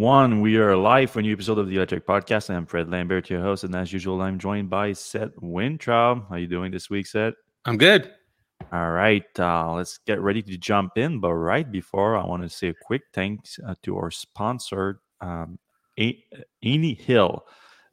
one. We are live for a new episode of the Electrek Podcast. I'm Fred Lambert, your host, and as usual, I'm joined by Seth Weintraub. How you doing this week, Seth? I'm good. All right, uh, let's get ready to jump in. But right before, I want to say a quick thanks uh, to our sponsor, um, Anyhill.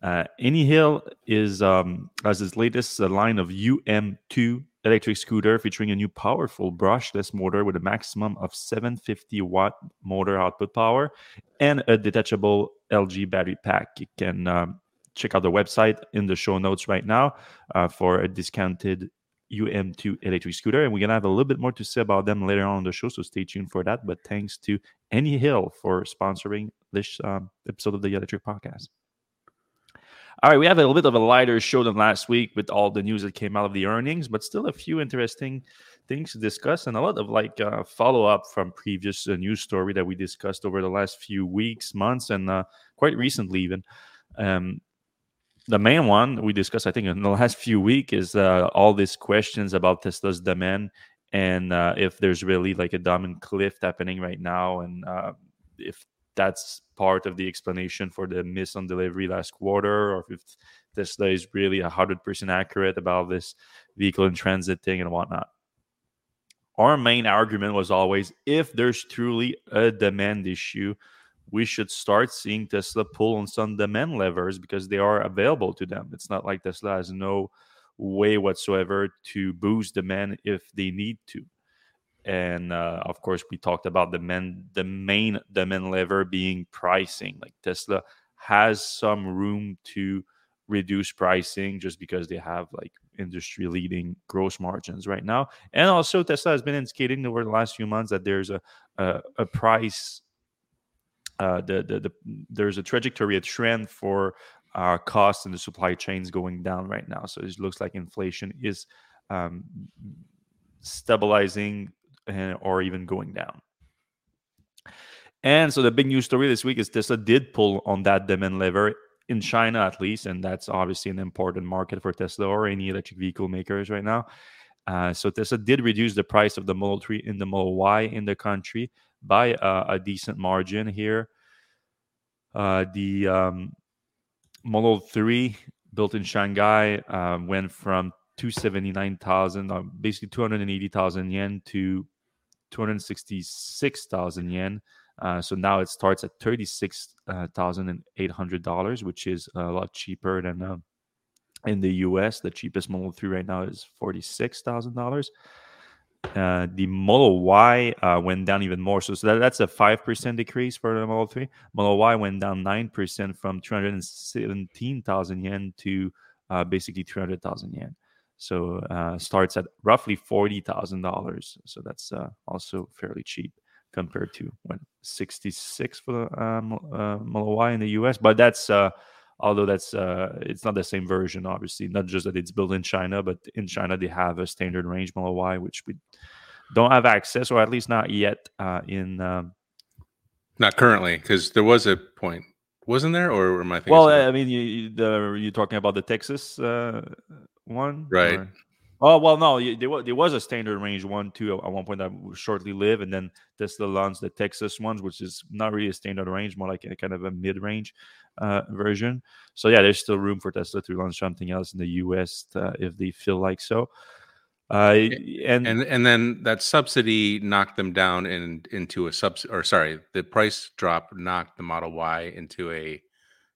Uh, Anyhill is um, as its latest uh, line of UM2 electric scooter featuring a new powerful brushless motor with a maximum of 750 watt motor output power and a detachable LG battery pack. You can um, check out the website in the show notes right now uh, for a discounted UM2 electric scooter. And we're going to have a little bit more to say about them later on in the show. So stay tuned for that. But thanks to Anyhill for sponsoring this um, episode of the Electrek Podcast. All right, we have a little bit of a lighter show than last week with all the news that came out of the earnings, but still a few interesting things to discuss and a lot of like uh, follow up from previous uh, news story that we discussed over the last few weeks, months, and uh, quite recently even. Um, the main one we discussed, I think, in the last few weeks is uh, all these questions about Tesla's demand and uh, if there's really like a demand cliff happening right now, and uh, if that's part of the explanation for the miss on delivery last quarter, or if Tesla is really 100% accurate about this vehicle in transit thing and whatnot. Our main argument was always if there's truly a demand issue, we should start seeing Tesla pull on some demand levers because they are available to them. It's not like Tesla has no way whatsoever to boost demand if they need to and uh, of course we talked about the main the main demand lever being pricing. Like tesla has some room to reduce pricing just because they have like industry leading gross margins right now. And also tesla has been indicating over the last few months that there's a a, a price uh, the, the, the there's a trajectory a trend for uh, costs and the supply chains going down right now. So it looks like inflation is um, stabilizing or even going down. And so the big news story this week is Tesla did pull on that demand lever in China at least, and that's obviously an important market for Tesla or any electric vehicle makers right now. Uh, so Tesla did reduce the price of the Model 3 in the Model Y in the country by uh, a decent margin here. Uh, the um, Model 3 built in Shanghai uh, went from 279,000, uh, basically 280,000 yen to 266,000 yen. Uh, so now it starts at $36,800, which is a lot cheaper than uh, in the US. The cheapest Model 3 right now is $46,000. Uh, the Model Y uh, went down even more. So, so that, that's a 5% decrease for the Model 3. Model Y went down 9% from 217,000 yen to uh, basically 300,000 yen. So uh, starts at roughly forty thousand dollars. So that's uh, also fairly cheap compared to what sixty six for the uh, Model Y in the U.S. But that's uh, although that's uh, it's not the same version, obviously. Not just that it's built in China, but in China they have a standard range Model Y, which we don't have access, or at least not yet. Uh, in um, not currently, because there was a point wasn't there, or am I thinking? Well, I mean, you, the, you're talking about the Texas uh, one, right? Or? Oh well, no, there was, there was a standard range one too at one point that shortly lived, and then Tesla launched the Texas ones, which is not really a standard range, more like a kind of a mid-range uh, version. So yeah, there's still room for Tesla to launch something else in the U.S. Uh, if they feel like so. Uh, and and and then that subsidy knocked them down in, into a sub or sorry, the price drop knocked the Model Y into a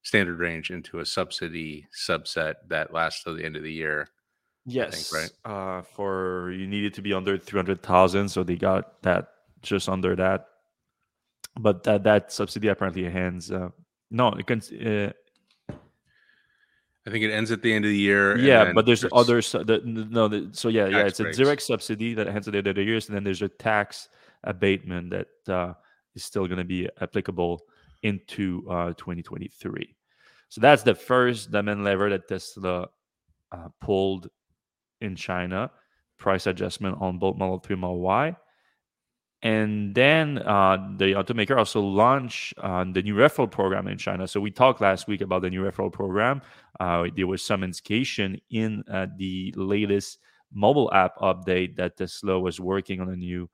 standard range into a subsidy subset that lasts till the end of the year. Yes, think, right. Uh, for you needed to be under three hundred thousand, so they got that just under that. But that that subsidy apparently ends. Uh, no, it can. Uh, I think it ends at the end of the year. Yeah, but there's, other. The, no, the, so yeah, yeah, it's breaks. a direct subsidy that ends at the end of the year, and then there's a tax abatement that uh, is still going to be applicable into uh, 2023. So that's the first demand lever that Tesla uh, pulled in China. Price adjustment on both Model 3 Model Y. And then uh, the automaker also launched uh, the new referral program in China. So we talked last week about the new referral program. Uh, there was some indication in uh, the latest mobile app update that Tesla was working on a new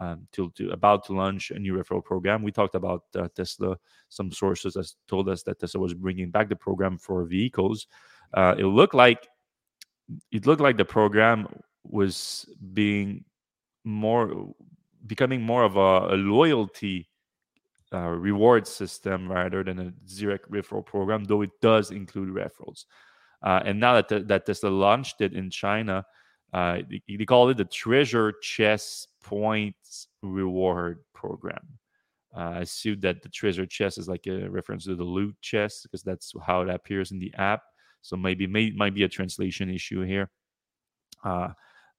um, to, to about to launch a new referral program. We talked about uh, Tesla. Some sources has told us that Tesla was bringing back the program for vehicles. Uh, it looked like it looked like the program was being more becoming more of a, a loyalty uh, reward system rather than a direct referral program, though it does include referrals. Uh, and now that, that Tesla launched it in China, uh, they, they, call it the Treasure Chest Points Reward Program. Uh, I assume that the Treasure Chest is like a reference to the loot chest because that's how it appears in the app. So maybe may, might be a translation issue here. Uh,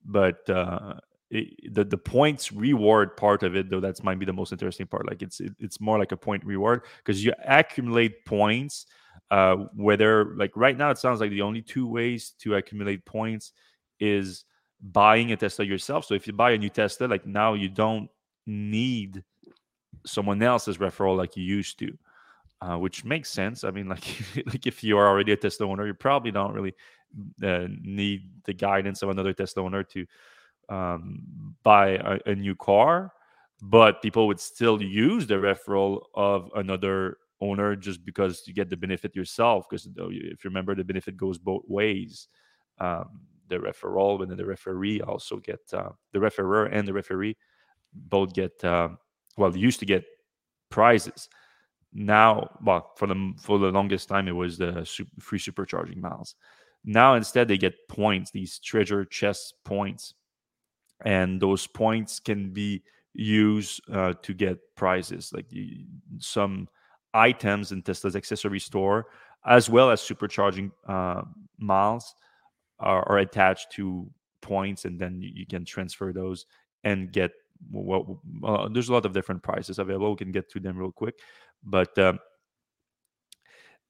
but uh, the the points reward part of it though that's might be the most interesting part. Like it's it, it's more like a point reward because you accumulate points uh whether like right now it sounds like the only two ways to accumulate points is buying a tesla yourself. So if you buy a new tesla like now you don't need someone else's referral like you used to uh, which makes sense. I mean like like if you are already a tesla owner you probably don't really uh, need the guidance of another tesla owner to um, buy a, a, new car, but people would still use the referral of another owner just because you get the benefit yourself. Because if you remember, the benefit goes both ways. Um, the referral and then the referee also get uh, the referrer and the referee both get uh, well used to get prizes now well for the for the longest time it was the super, free supercharging miles now instead they get points these treasure chest points and those points can be used uh, to get prizes like some items in Tesla's accessory store, as well as supercharging uh, miles, are, are, attached to points, and then you, you can transfer those and get. Well, uh, there's a lot of different prices available. We can get to them real quick, but um,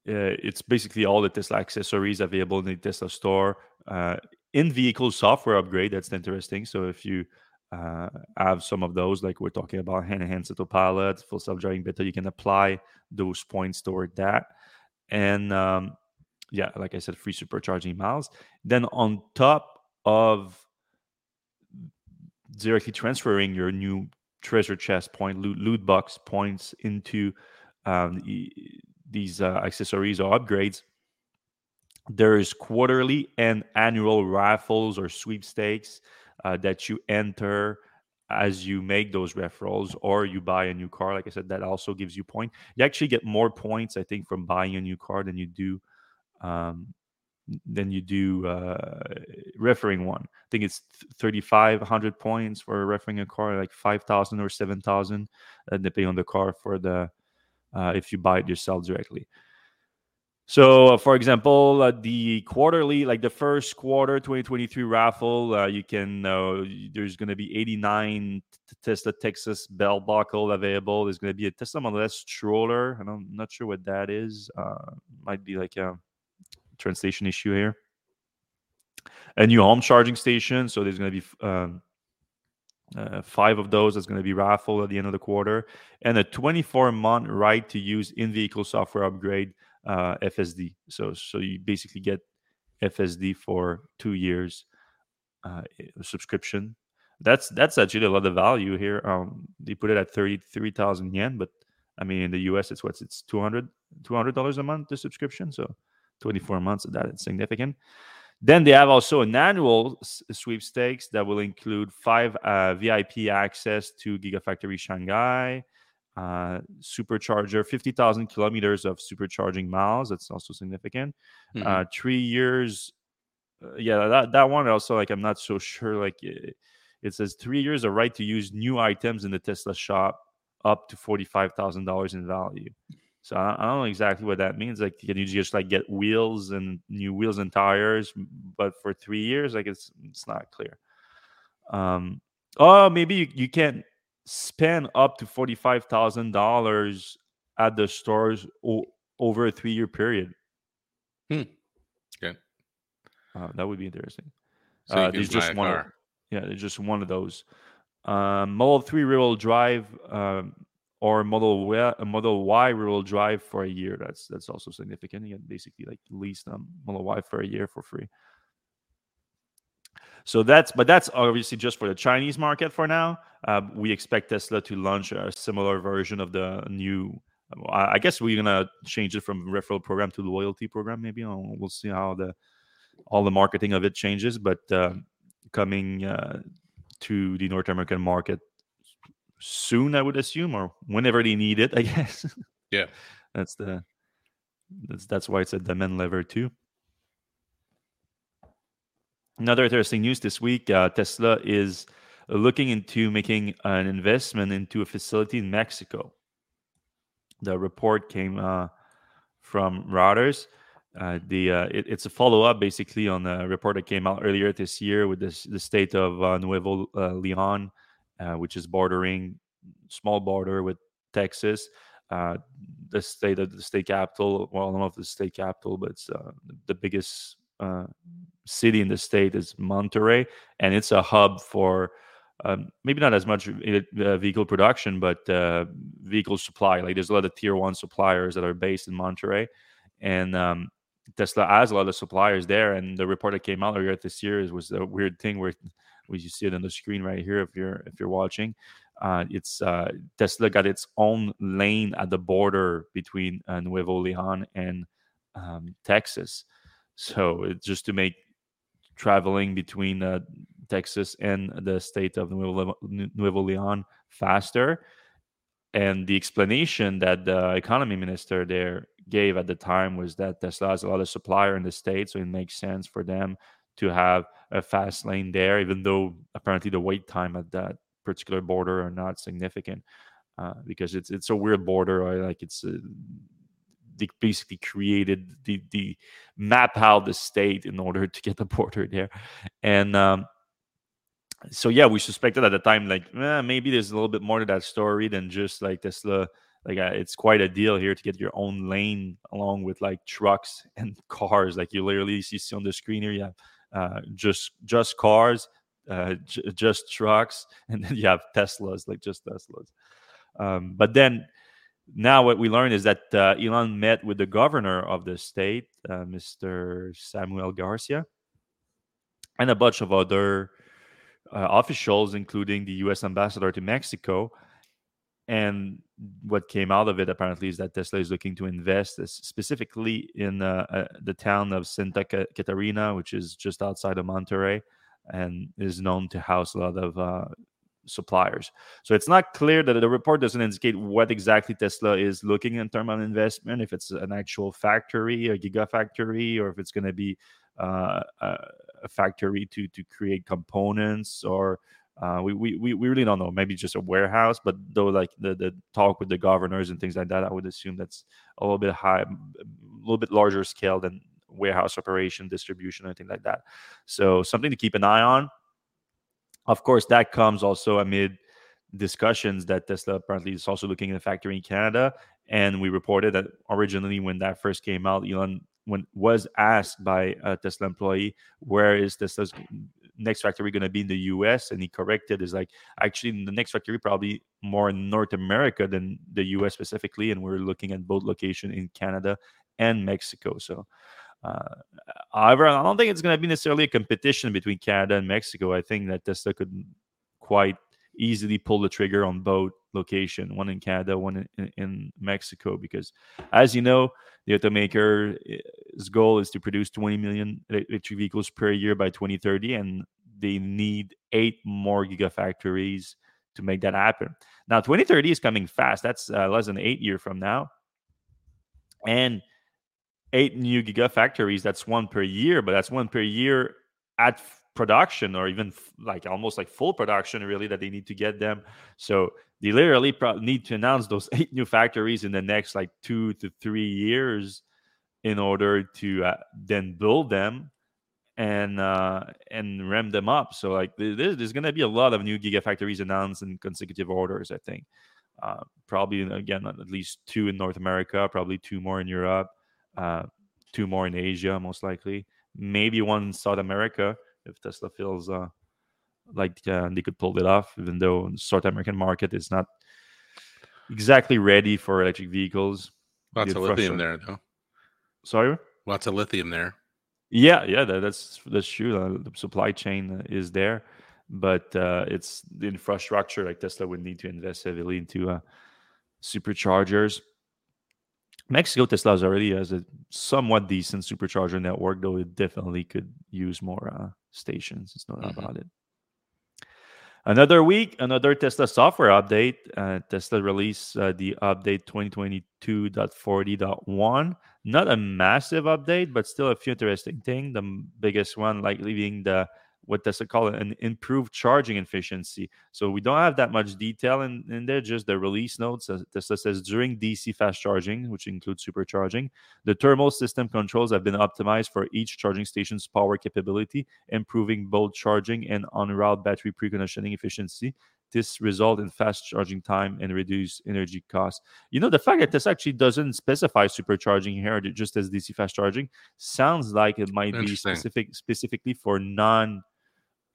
uh, it's basically all the Tesla accessories available in the Tesla store. Uh, in vehicle software upgrade, that's interesting. So if you uh, have some of those, like we're talking about hand enhanced autopilot, full self-driving beta, you can apply those points toward that. And um, yeah, like I said, free supercharging miles. Then on top of directly transferring your new treasure chest point loot, loot box points into um, these uh, accessories or upgrades there's quarterly and annual raffles or sweepstakes uh, that you enter as you make those referrals or you buy a new car. Like i said that also gives you point. You actually get more points i think from buying a new car than you do um, than you do uh, referring one. I think it's 3500 points for referring a car like 5000 or 7000 uh, depending on the car for the uh, if you buy it yourself directly so, uh, for example, uh, the quarterly, like the first quarter 2023 raffle, uh, you can, uh, there's going to be 89 Tesla Texas belt buckle available. There's going to be a Tesla Model S stroller. And I'm not sure what that is. Uh, might be like a translation issue here. A new home charging station. So, there's going to be um, uh, five of those that's going to be raffled at the end of the quarter, and a 24 month right to use in vehicle software upgrade uh, FSD. So so you basically get FSD for two years uh, subscription. That's that's actually a lot of value here. Um, they put it at thirty three thousand yen, but I mean in the US it's what's it's 200 dollars a month the subscription. So twenty four months of that it's significant. Then they have also an annual sweepstakes that will include five uh, VIP access to Gigafactory Shanghai, uh, supercharger, 50,000 kilometers of supercharging miles. That's also significant. Mm-hmm. Uh, three years. Uh, yeah, that, that one also, like, I'm not so sure. Like, it, it says three years of right to use new items in the Tesla shop up to $45,000 in value. So I, I, don't know exactly what that means. Like, can you just like get wheels and new wheels and tires, but for three years? Like, it's it's not clear. Um, oh, maybe you, you can't spend up to $45,000 at the stores o- over a three year period. Hmm. Okay. Uh, that would be interesting. So uh, there's just one. Of, yeah, there's just one of those. Um, Model 3 rear wheel drive um, or Model y, Model Y rear wheel drive for a year. That's that's also significant. You get basically like lease um, Model Y for a year for free. So that's but that's obviously just for the Chinese market for now. Uh, we expect Tesla to launch a similar version of the new. I guess we're gonna change it from referral program to loyalty program. Maybe we'll see how the all the marketing of it changes. But uh, coming uh, to the North American market soon, I would assume, or whenever they need it. I guess. Yeah, that's the that's that's why it's a demand lever too. Another interesting news this week: uh, Tesla is looking into making an investment into a facility in Mexico. The report came uh, from Reuters. Uh, the uh, it, it's a follow up basically on a report that came out earlier this year with this, the state of uh, Nuevo uh, Leon, uh, which is bordering small border with Texas. The state of the state capital, well, I don't know if the state capital, but it's the biggest city in the state is Monterrey, and it's a hub for um, maybe not as much uh, vehicle production, but uh, vehicle supply. Like there's a lot of tier one suppliers that are based in Monterrey, and um, Tesla has a lot of suppliers there. And the report that came out earlier this year was a weird thing where, where you see it on the screen right here if you're if you're watching. Uh, it's uh, Tesla got its own lane at the border between uh, Nuevo Leon and um, Texas. So it's just to make traveling between uh, Texas and the state of Nuevo, Leon faster. And the explanation that the economy minister there gave at the time was that Tesla has a lot of supplier in the state, so it makes sense for them to have a fast lane there, even though apparently the wait time at that particular border are not significant uh, because it's it's a weird border. Right? Like it's uh, they basically created the the map out the state in order to get the border there, and um, so yeah, we suspected at the time like eh, maybe there's a little bit more to that story than just like Tesla. Like uh, it's quite a deal here to get your own lane along with like trucks and cars. Like you literally you see on the screen here, you have uh, just just cars, uh, j- just trucks, and then you have Teslas, like just Teslas. Um, but then now what we learned is that uh, Elon met with the governor of the state, uh, Mr. Samuel Garcia, and a bunch of other uh, officials, including the U.S. ambassador to Mexico. And what came out of it apparently is that Tesla is looking to invest specifically in uh, uh, the town of Santa Catarina, which is just outside of Monterrey, and is known to house a lot of uh, suppliers. So it's not clear that the report doesn't indicate what exactly Tesla is looking in terms of investment, if it's an actual factory, a gigafactory, or if it's going to be uh, a factory to to create components or uh, we, we we really don't know. Maybe just a warehouse, but though like the the talk with the governors and things like that, I would assume that's a little bit high, a little bit larger scale than warehouse operation, distribution, anything like that. So something to keep an eye on. Of course, that comes also amid discussions that Tesla apparently is also looking at a factory in Canada. And we reported that originally, when that first came out, Elon when was asked by a Tesla employee, "Where is Tesla's next factory going to be in the U.S.?" and he corrected, "Is like actually the next factory probably more in North America than the U.S. specifically, and we're looking at both location in Canada and Mexico." So. Uh, however, I don't think it's going to be necessarily a competition between Canada and Mexico. I think that Tesla could quite easily pull the trigger on both location, one in Canada, one in, in, Mexico, because as you know, the automaker's goal is to produce 20 million electric vehicles per year by 2030, and they need eight more gigafactories to make that happen. Now, 2030 is coming fast. That's uh, less than eight year from now, and eight new gigafactories. That's one per year, but that's one per year at production or even like almost like full production really that they need to get them so they literally need to announce those eight new factories in the next like two to three years in order to uh, then build them and uh, and ramp them up. So like there's, there's going to be a lot of new gigafactories announced in consecutive orders. I think uh, probably again at least two in North America, probably two more in Europe, uh, two more in Asia, most likely, maybe one in South America if Tesla feels uh, like uh, they could pull it off, even though the South American market is not exactly ready for electric vehicles. Lots of lithium there, though. Sorry. Lots of lithium there. Yeah, yeah, that, that's that's true. Uh, the supply chain is there. but uh, it's the infrastructure like Tesla would need to invest heavily into uh, superchargers. Mexico Tesla already has a somewhat decent supercharger network, though it definitely could use more uh, stations. It's not mm-hmm. about it. Another week, another Tesla software update. Uh, Tesla released uh, the update 2022.40.1. Not a massive update, but still a few interesting things. The biggest one, like leaving the what does it call it an improved charging efficiency. So we don't have that much detail in, in there just the release notes tesla says during dc fast charging which includes supercharging the thermal system controls have been optimized for each charging station's power capability improving both charging and on route battery preconditioning efficiency. This result in fast charging time and reduce energy costs. You know, the fact that this actually doesn't specify supercharging here, just as DC fast charging, sounds like it might be specific specifically for non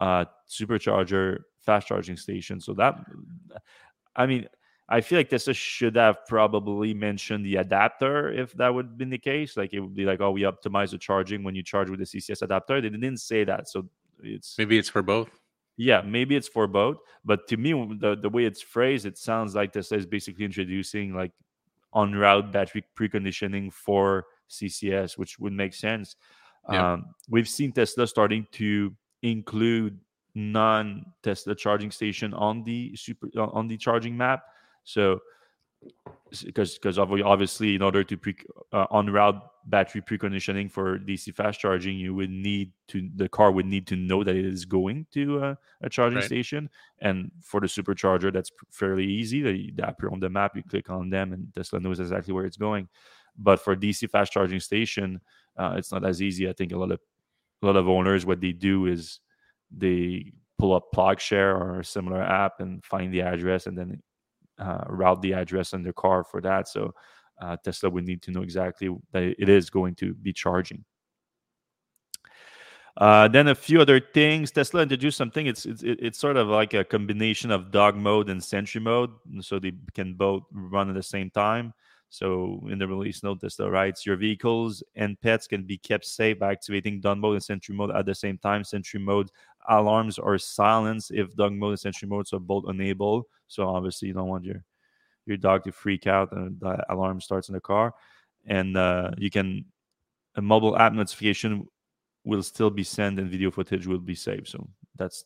uh, supercharger fast charging station. So that, I mean, I feel like Tesla should have probably mentioned the adapter if that would have been the case. Like it would be like, oh, we optimize the charging when you charge with the CCS adapter. They didn't say that, so it's maybe it's for both. Yeah, maybe it's for both. But to me, the the way it's phrased, it sounds like this is basically introducing like on route battery preconditioning for CCS, which would make sense. Yeah. Um, we've seen Tesla starting to include non Tesla charging station on the super uh, on the charging map. So because because obviously in order to pre uh, on route battery preconditioning for DC fast charging, you would need to the car would need to know that it is going to uh, a charging right. station. And for the supercharger, that's fairly easy. They appear on the map, you click on them, and Tesla knows exactly where it's going. But for DC fast charging station, uh, it's not as easy. I think a lot of a lot of owners what they do is they pull up PlugShare or a similar app and find the address and then uh, route the address in their car for that. So uh, Tesla would need to know exactly that it is going to be charging. Uh, then a few other things. Tesla introduced something. It's, it's it's sort of like a combination of dog mode and sentry mode, so they can both run at the same time. So in the release note, Tesla writes, your vehicles and pets can be kept safe by activating dog mode and sentry mode at the same time. Sentry mode alarms are silenced if dog mode and sentry modes are both enabled. So obviously you don't want your your dog to freak out and the alarm starts in the car. And uh, you can a mobile app notification will still be sent and video footage will be saved. So that's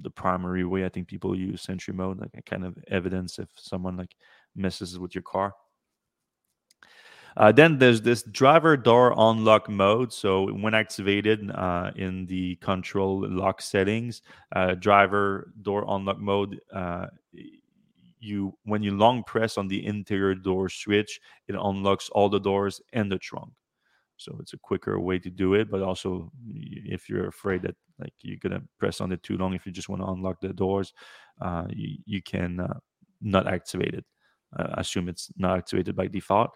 the primary way I think people use Sentry mode, like a kind of evidence if someone like messes with your car. Uh, then there's this driver door unlock mode. So when activated uh, in the control lock settings, uh, driver door unlock mode, uh, you when you long press on the interior door switch, it unlocks all the doors and the trunk. So it's a quicker way to do it. But also, if you're afraid that like you're gonna press on it too long, if you just want to unlock the doors, uh, you, you can uh, not activate it. assume it's not activated by default.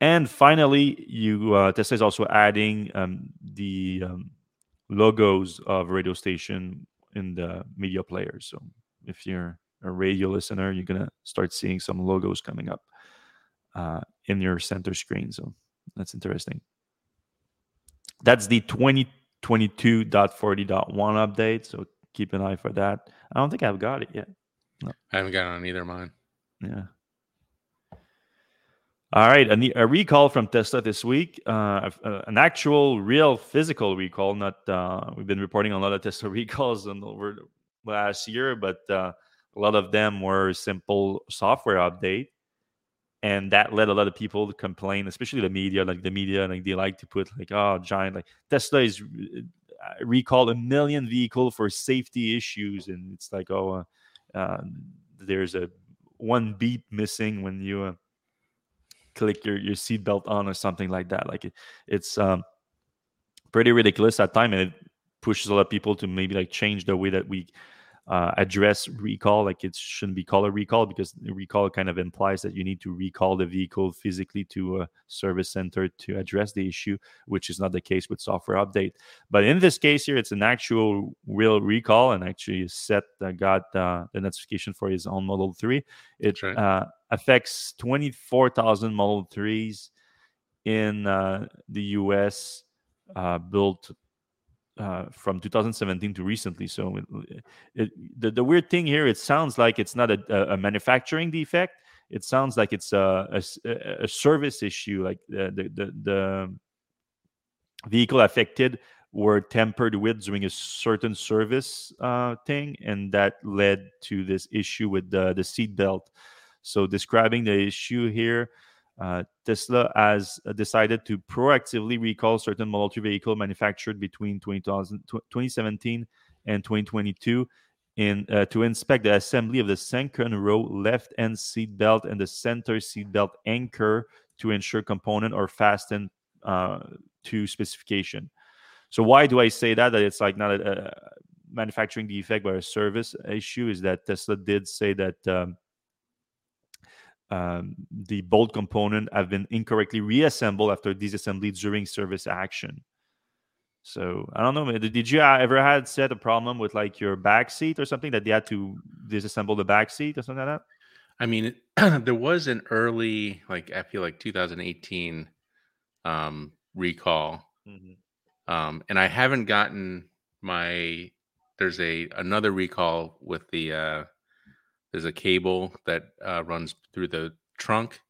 And finally, you uh, Tesla is also adding um, the um, logos of radio station in the media players. So if you're a radio listener, you're gonna start seeing some logos coming up uh, in your center screen. So that's interesting. That's the 2022.40.1 update. So keep an eye for that. I don't think I've got it yet. No. I haven't got it on either mine. Yeah. All right, a, a, recall from Tesla this week, uh, an actual, real, physical recall. Not uh, we've been reporting a lot of Tesla recalls over the last year, but uh, a lot of them were simple software update, and that led a lot of people to complain, especially the media. Like the media, like they like to put like, oh, giant, like Tesla is uh, recalled a million vehicle for safety issues, and it's like, oh, uh, uh, there's a one beep missing when you click your your seatbelt on or something like that. Like it, it's um, pretty ridiculous at time, and it pushes a lot of people to maybe like change the way that we uh, address recall. Like it shouldn't be called a recall because recall kind of implies that you need to recall the vehicle physically to a service center to address the issue, which is not the case with software update. But in this case here, it's an actual real recall, and actually set uh, got uh, the notification for his own Model Three. It right. Uh, affects twenty four thousand Model Threes in uh, the U.S. Uh, built uh, from 2017 to recently. So it, it, the, the weird thing here, it sounds like it's not a, a manufacturing defect. It sounds like it's a, a, a service issue, like the, the, the, vehicle affected were tampered with during a certain service uh, thing, and that led to this issue with the, the seat belt. So describing the issue here, uh, Tesla has uh, decided to proactively recall certain Model 3 vehicle manufactured between 2000, 2017 and 2022 in, uh, to inspect the assembly of the second row left end seat belt and the center seat belt anchor to ensure component are fastened uh, to specification. So why do I say that? That it's like not a, a manufacturing defect but a service issue is that Tesla did say that um, um, the bolt component have been incorrectly reassembled after disassembly during service action. So I don't know. Did you ever had set a problem with like your back seat or something that they had to disassemble the back seat or something like that? I mean, there was an early, like I feel like 2018 um, recall, mm-hmm. um, and I haven't gotten my. There's a another recall with the uh, there's a cable that uh, runs through the trunk,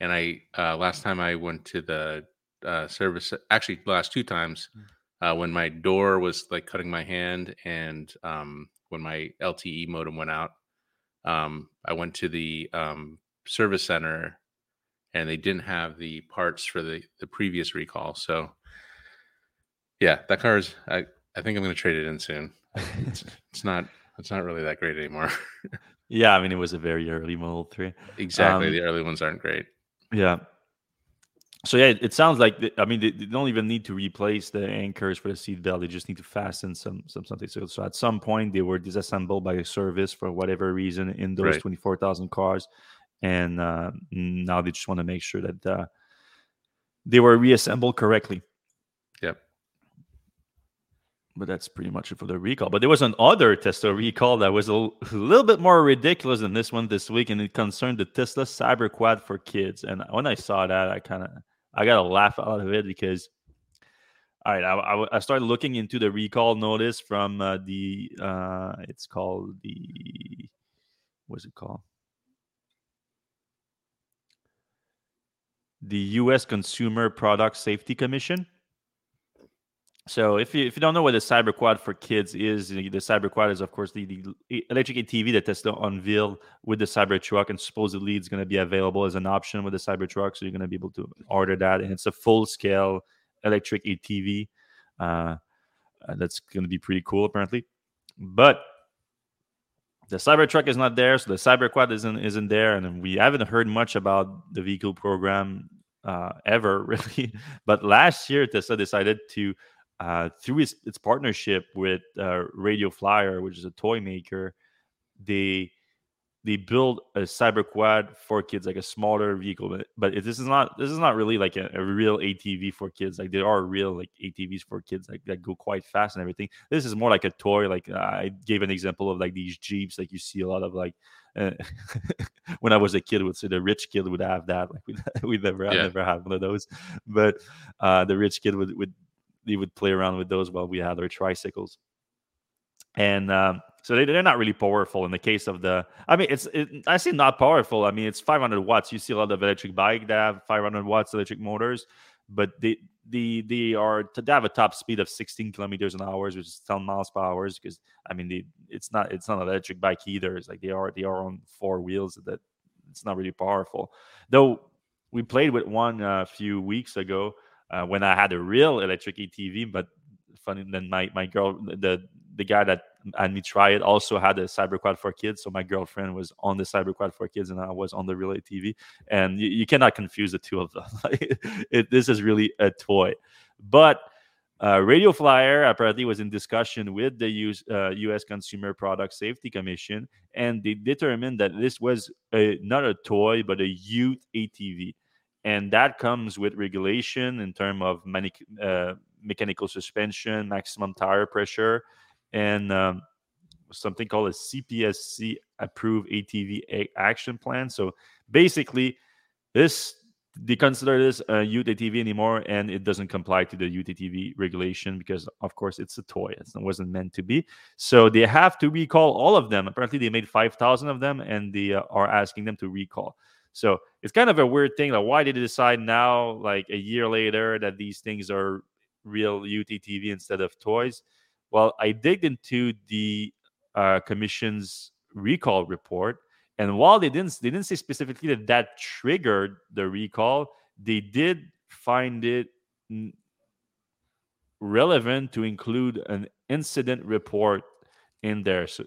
and I uh, last time I went to the uh, service, actually last two times, mm. uh, when my door was like cutting my hand, and um, when my LTE modem went out, um, I went to the um, service center, and they didn't have the parts for the the previous recall. So, yeah, that car is. I I think I'm going to trade it in soon. It's, it's not. It's not really that great anymore. Yeah, I mean, it was a very early Model 3. Exactly. Um, the early ones aren't great. Yeah. So yeah, it, sounds like the, I mean they, they, don't even need to replace the anchors for the seat belt. They just need to fasten some some something. So, so at some point they were disassembled by a service for whatever reason in those right. twenty four thousand cars, and uh, now they just want to make sure that uh, they were reassembled correctly but that's pretty much it for the recall. But there was another Tesla recall that was a, little bit more ridiculous than this one this week, and it concerned the Tesla Cyber Quad for kids. And when I saw that, I kind of I got a laugh out of it because, all right, I, I, I started looking into the recall notice from uh, the uh, it's called the what's it called? The U.S. Consumer Product Safety Commission. So if you if you don't know what the Cyber Quad for kids is, the Cyber Quad is of course the, the electric ATV that Tesla unveiled with the Cybertruck, and supposedly it's going to be available as an option with the Cybertruck. So you're going to be able to order that, and it's a full scale electric ATV. Uh, that's going to be pretty cool, apparently. But the Cybertruck is not there, so the Cyber Quad isn't isn't there, and we haven't heard much about the vehicle program uh, ever, really. But last year, Tesla decided to uh, through its, its partnership with uh, Radio Flyer, which is a toy maker, they they build a cyber quad for kids, like a smaller vehicle. But but it, this is not this is not really like a, a, real ATV for kids. Like there are real like ATVs for kids like that go quite fast and everything. This is more like a toy. Like I gave an example of like these jeeps. Like you see a lot of like uh, when I was a kid, would say the rich kid would have that. Like we we never yeah. I never had one of those, but uh, the rich kid would would they would play around with those while we had our tricycles. And um, so they, they're not really powerful in the case of the. I mean, it's it, I say not powerful. I mean, it's 500 watts. You see a lot of electric bike that have 500 watts electric motors, but they they they are they have a top speed of 16 kilometers an hour, which is 10 miles per hour. Because I mean, it's not it's not an electric bike either. It's like they are they are on four wheels. That it's not really powerful. Though we played with one a few weeks ago uh, when I had a real electric ATV. But funny, then my my girl, the the guy that had me try it, also had a Cyberquad for kids. So my girlfriend was on the Cyberquad for kids, and I was on the real ATV. And you, you cannot confuse the two of them. it, this is really a toy, but. Uh, Radio Flyer apparently was in discussion with the US, uh, U.S. Consumer Product Safety Commission, and they determined that this was a, not a toy but a youth ATV and that comes with regulation in terms of many, uh, mechanical suspension, maximum tire pressure, and um, something called a CPSC approved ATV action plan. So basically, this they consider this a UTTV anymore, and it doesn't comply to the UTTV regulation because, of course, it's a toy. It wasn't meant to be. So they have to recall all of them. Apparently, they made five thousand of them, and they uh, are asking them to recall. So it's kind of a weird thing. Like, why did they decide now, like a year later, that these things are real UTTV instead of toys? Well, I digged into the uh, commission's recall report, and while they didn't they didn't say specifically that that triggered the recall, they did find it relevant to include an incident report in there. So,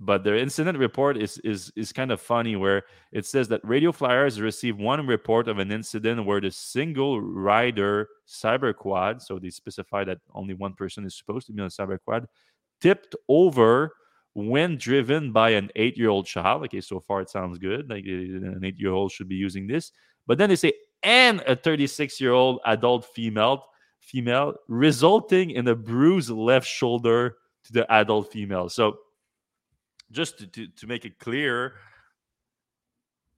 but the incident report is is is kind of funny where it says that radio flyers received one report of an incident where the single rider cyber quad so they specify that only one person is supposed to be on a cyber quad tipped over when driven by an eight-year-old child. Okay so far it sounds good like uh, an eight-year-old should be using this. But then they say and a 36-year-old adult female female resulting in a bruised left shoulder to the adult female. So just to, to, to make it clear,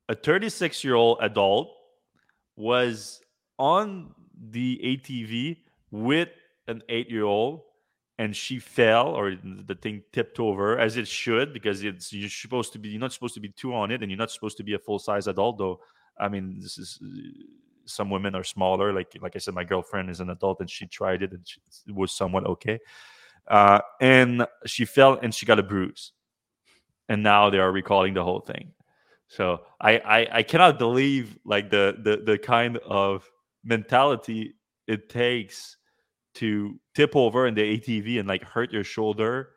a 36 year old adult was on the ATV with an eight year old and she fell or the thing tipped over as it should because it's you're supposed to be you're not supposed to be two on it and you're not supposed to be a full size adult though i mean this is some women are smaller like like i said my girlfriend is an adult and she tried it and she, it was somewhat okay. Uh, and she fell and she got a bruise and now they are recalling the whole thing. So I, I, I cannot believe like the, the the kind of mentality it takes to tip over in the ATV and like hurt your shoulder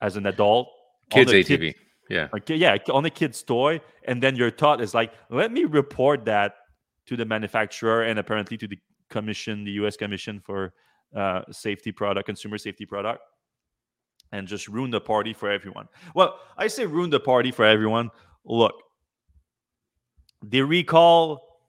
as an adult. Kids ATV. Kid, yeah. Like, yeah, on a kid's toy. And then your thought is like, let me report that to the manufacturer and apparently to the commission, the US Commission for uh, Safety Product, Consumer Safety Product and just ruin the party for everyone. Well, I say ruin the party for everyone. Look, the recall,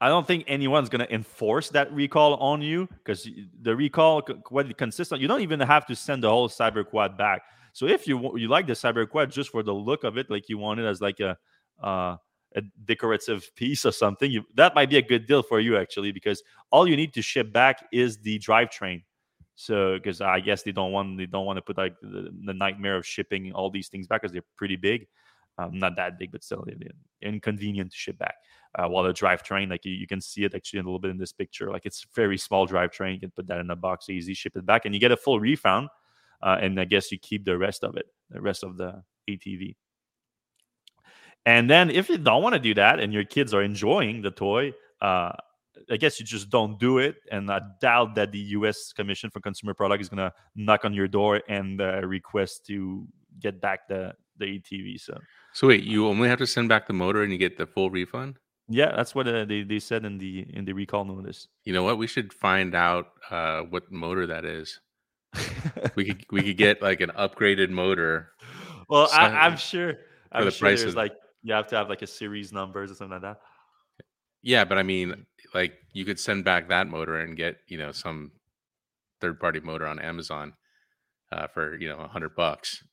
I don't think anyone's going to enforce that recall on you because the recall, what it consists of, you don't even have to send the whole cyber quad back. So if you you like the cyber quad just for the look of it, like you want it as like a uh, a decorative piece or something, you, that might be a good deal for you actually because all you need to ship back is the drivetrain so because I guess they don't want they don't want to put like the, the nightmare of shipping all these things back because they're pretty big, um, not that big, but still inconvenient to ship back. Uh, while the drivetrain, like you, you, can see it actually a little bit in this picture, like it's very small drivetrain. You can put that in a box, easy, ship it back, and you get a full refund. Uh, and I guess you keep the rest of it, the rest of the ATV. And then if you don't want to do that, and your kids are enjoying the toy, uh, I guess you just don't do it. And I doubt that the U.S. Commission for Consumer Product is going to knock on your door and uh, request to get back the the ATV. So, so wait, you only have to send back the motor and you get the full refund. Yeah, that's what uh, they they said in the in the recall notice. You know what? We should find out uh, what motor that is. we could we could get like an upgraded motor. Well, I, am sure. I'm sure there's of... like you have to have like a series numbers or something like that. Yeah, but I mean, like you could send back that motor and get you know some third party motor on Amazon uh, for you know a hundred bucks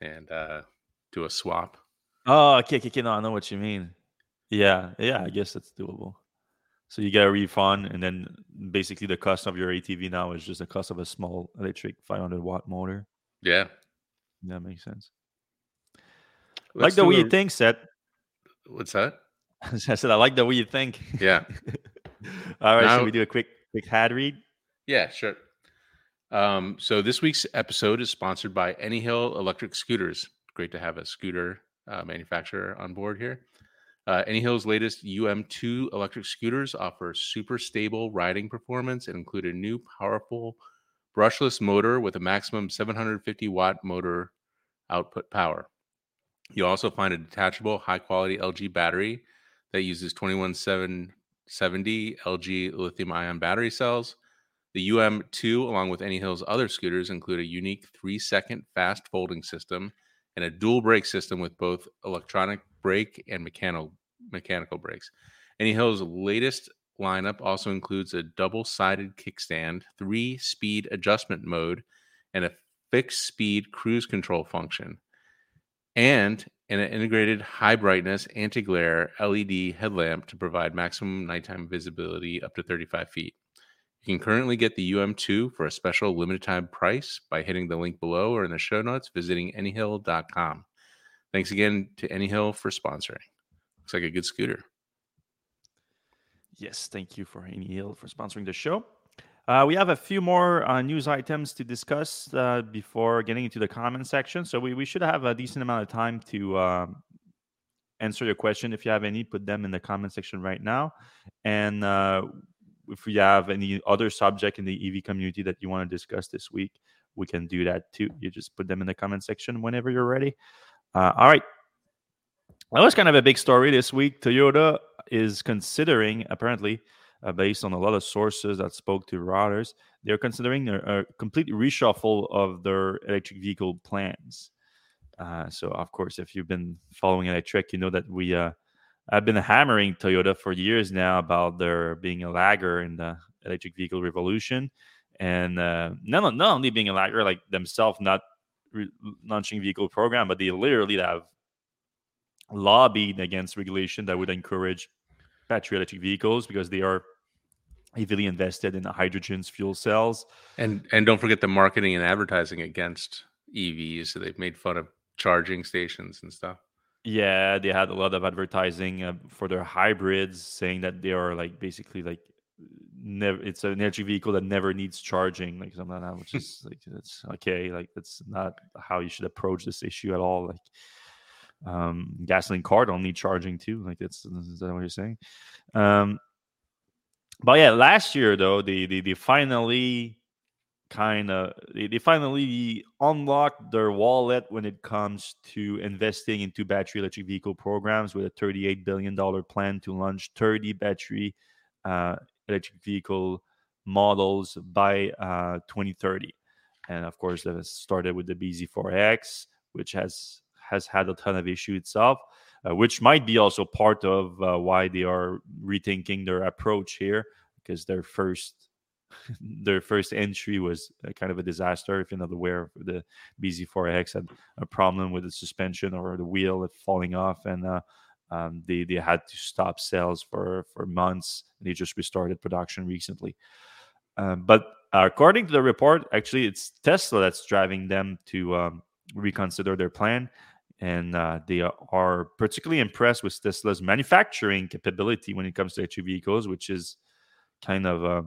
and uh, do a swap. Oh, okay, okay, okay, no, I know what you mean. Yeah, yeah, I guess that's doable. So you get a refund, and then basically the cost of your ATV now is just the cost of a small electric 500 watt motor. Yeah, that makes sense. Let's like the way a... you think, Seth. What's that? I said, I like the way you think. Yeah. All right. Now, should we do a quick quick had read? Yeah, sure. Um, so this week's episode is sponsored by Anyhill Electric Scooters. Great to have a scooter uh, manufacturer on board here. Uh, Anyhill's latest UM2 electric scooters offer super stable riding performance and include a new powerful brushless motor with a maximum 750 watt motor output power. You'll also find a detachable, high quality LG battery that uses 21770 LG lithium ion battery cells. The UM2, along with Anyhill's other scooters, include a unique three second fast folding system and a dual brake system with both electronic brake and mechanical mechanical brakes. Anyhill's latest lineup also includes a double sided kickstand, three speed adjustment mode, and a fixed speed cruise control function. And an integrated high brightness anti glare LED headlamp to provide maximum nighttime visibility up to 35 feet. You can currently get the UM2 for a special limited time price by hitting the link below or in the show notes visiting anyhill.com. Thanks again to Anyhill for sponsoring. Looks like a good scooter. Yes, thank you for Anyhill for sponsoring the show. Uh, we have a few more uh, news items to discuss uh, before getting into the comment section. So we, we should have a decent amount of time to um, answer your question. If you have any, put them in the comment section right now. And uh, if we have any other subject in the EV community that you want to discuss this week, we can do that too. You just put them in the comment section whenever you're ready. Uh, all right. That was kind of a big story this week. Toyota is considering, apparently, uh, based on a lot of sources that spoke to Reuters, they're considering a, a complete reshuffle of their Electrek vehicle plans. Uh, so, of course, if you've been following electric, you know that we uh, have been hammering Toyota for years now about their being a lagger in the electric vehicle revolution, and uh, not not only being a lagger, like themselves not re- launching vehicle program, but they literally have lobbied against regulation that would encourage battery electric vehicles because they are heavily invested in the hydrogen fuel cells. And and don't forget the marketing and advertising against EVs. So they've made fun of charging stations and stuff. Yeah, they had a lot of advertising uh, for their hybrids, saying that they are like basically like never. It's an electric vehicle that never needs charging, like something like that. Which is like that's okay. Like that's not how you should approach this issue at all. Like um, gasoline car don't need charging too. Like that's is that what you're saying? Um, but yeah, last year though, they they, finally kind of they, they finally unlocked their wallet when it comes to investing into battery electric vehicle programs with a 38 billion dollar plan to launch 30 battery uh, electric vehicle models by uh, 2030 and of course that started with the bz4x which has has had a ton of issue itself uh, which might be also part of uh, why they are rethinking their approach here because their first their first entry was kind of a disaster. If you're not aware, the BZ4X had a problem with the suspension or the wheel falling off, and uh, um, they they had to stop sales for for months. And they just restarted production recently. Um, but according to the report, actually, it's Tesla that's driving them to um, reconsider their plan and uh, they are particularly impressed with Tesla's manufacturing capability when it comes to electric vehicles, which is kind of a,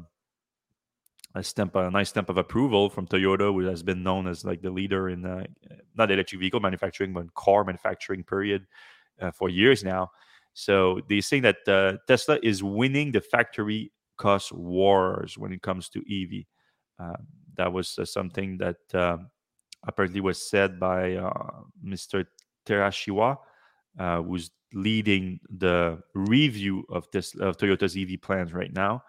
a stamp, a nice stamp of approval from Toyota, which has been known as like the leader in uh, not electric vehicle manufacturing, but car manufacturing period uh, for years now. So they say that uh, Tesla is winning the factory cost wars when it comes to EV. Um, that was uh, something that um, apparently was said by uh, Mr. Terashiwa, uh, who's leading the review of this of Toyota's EV plans right now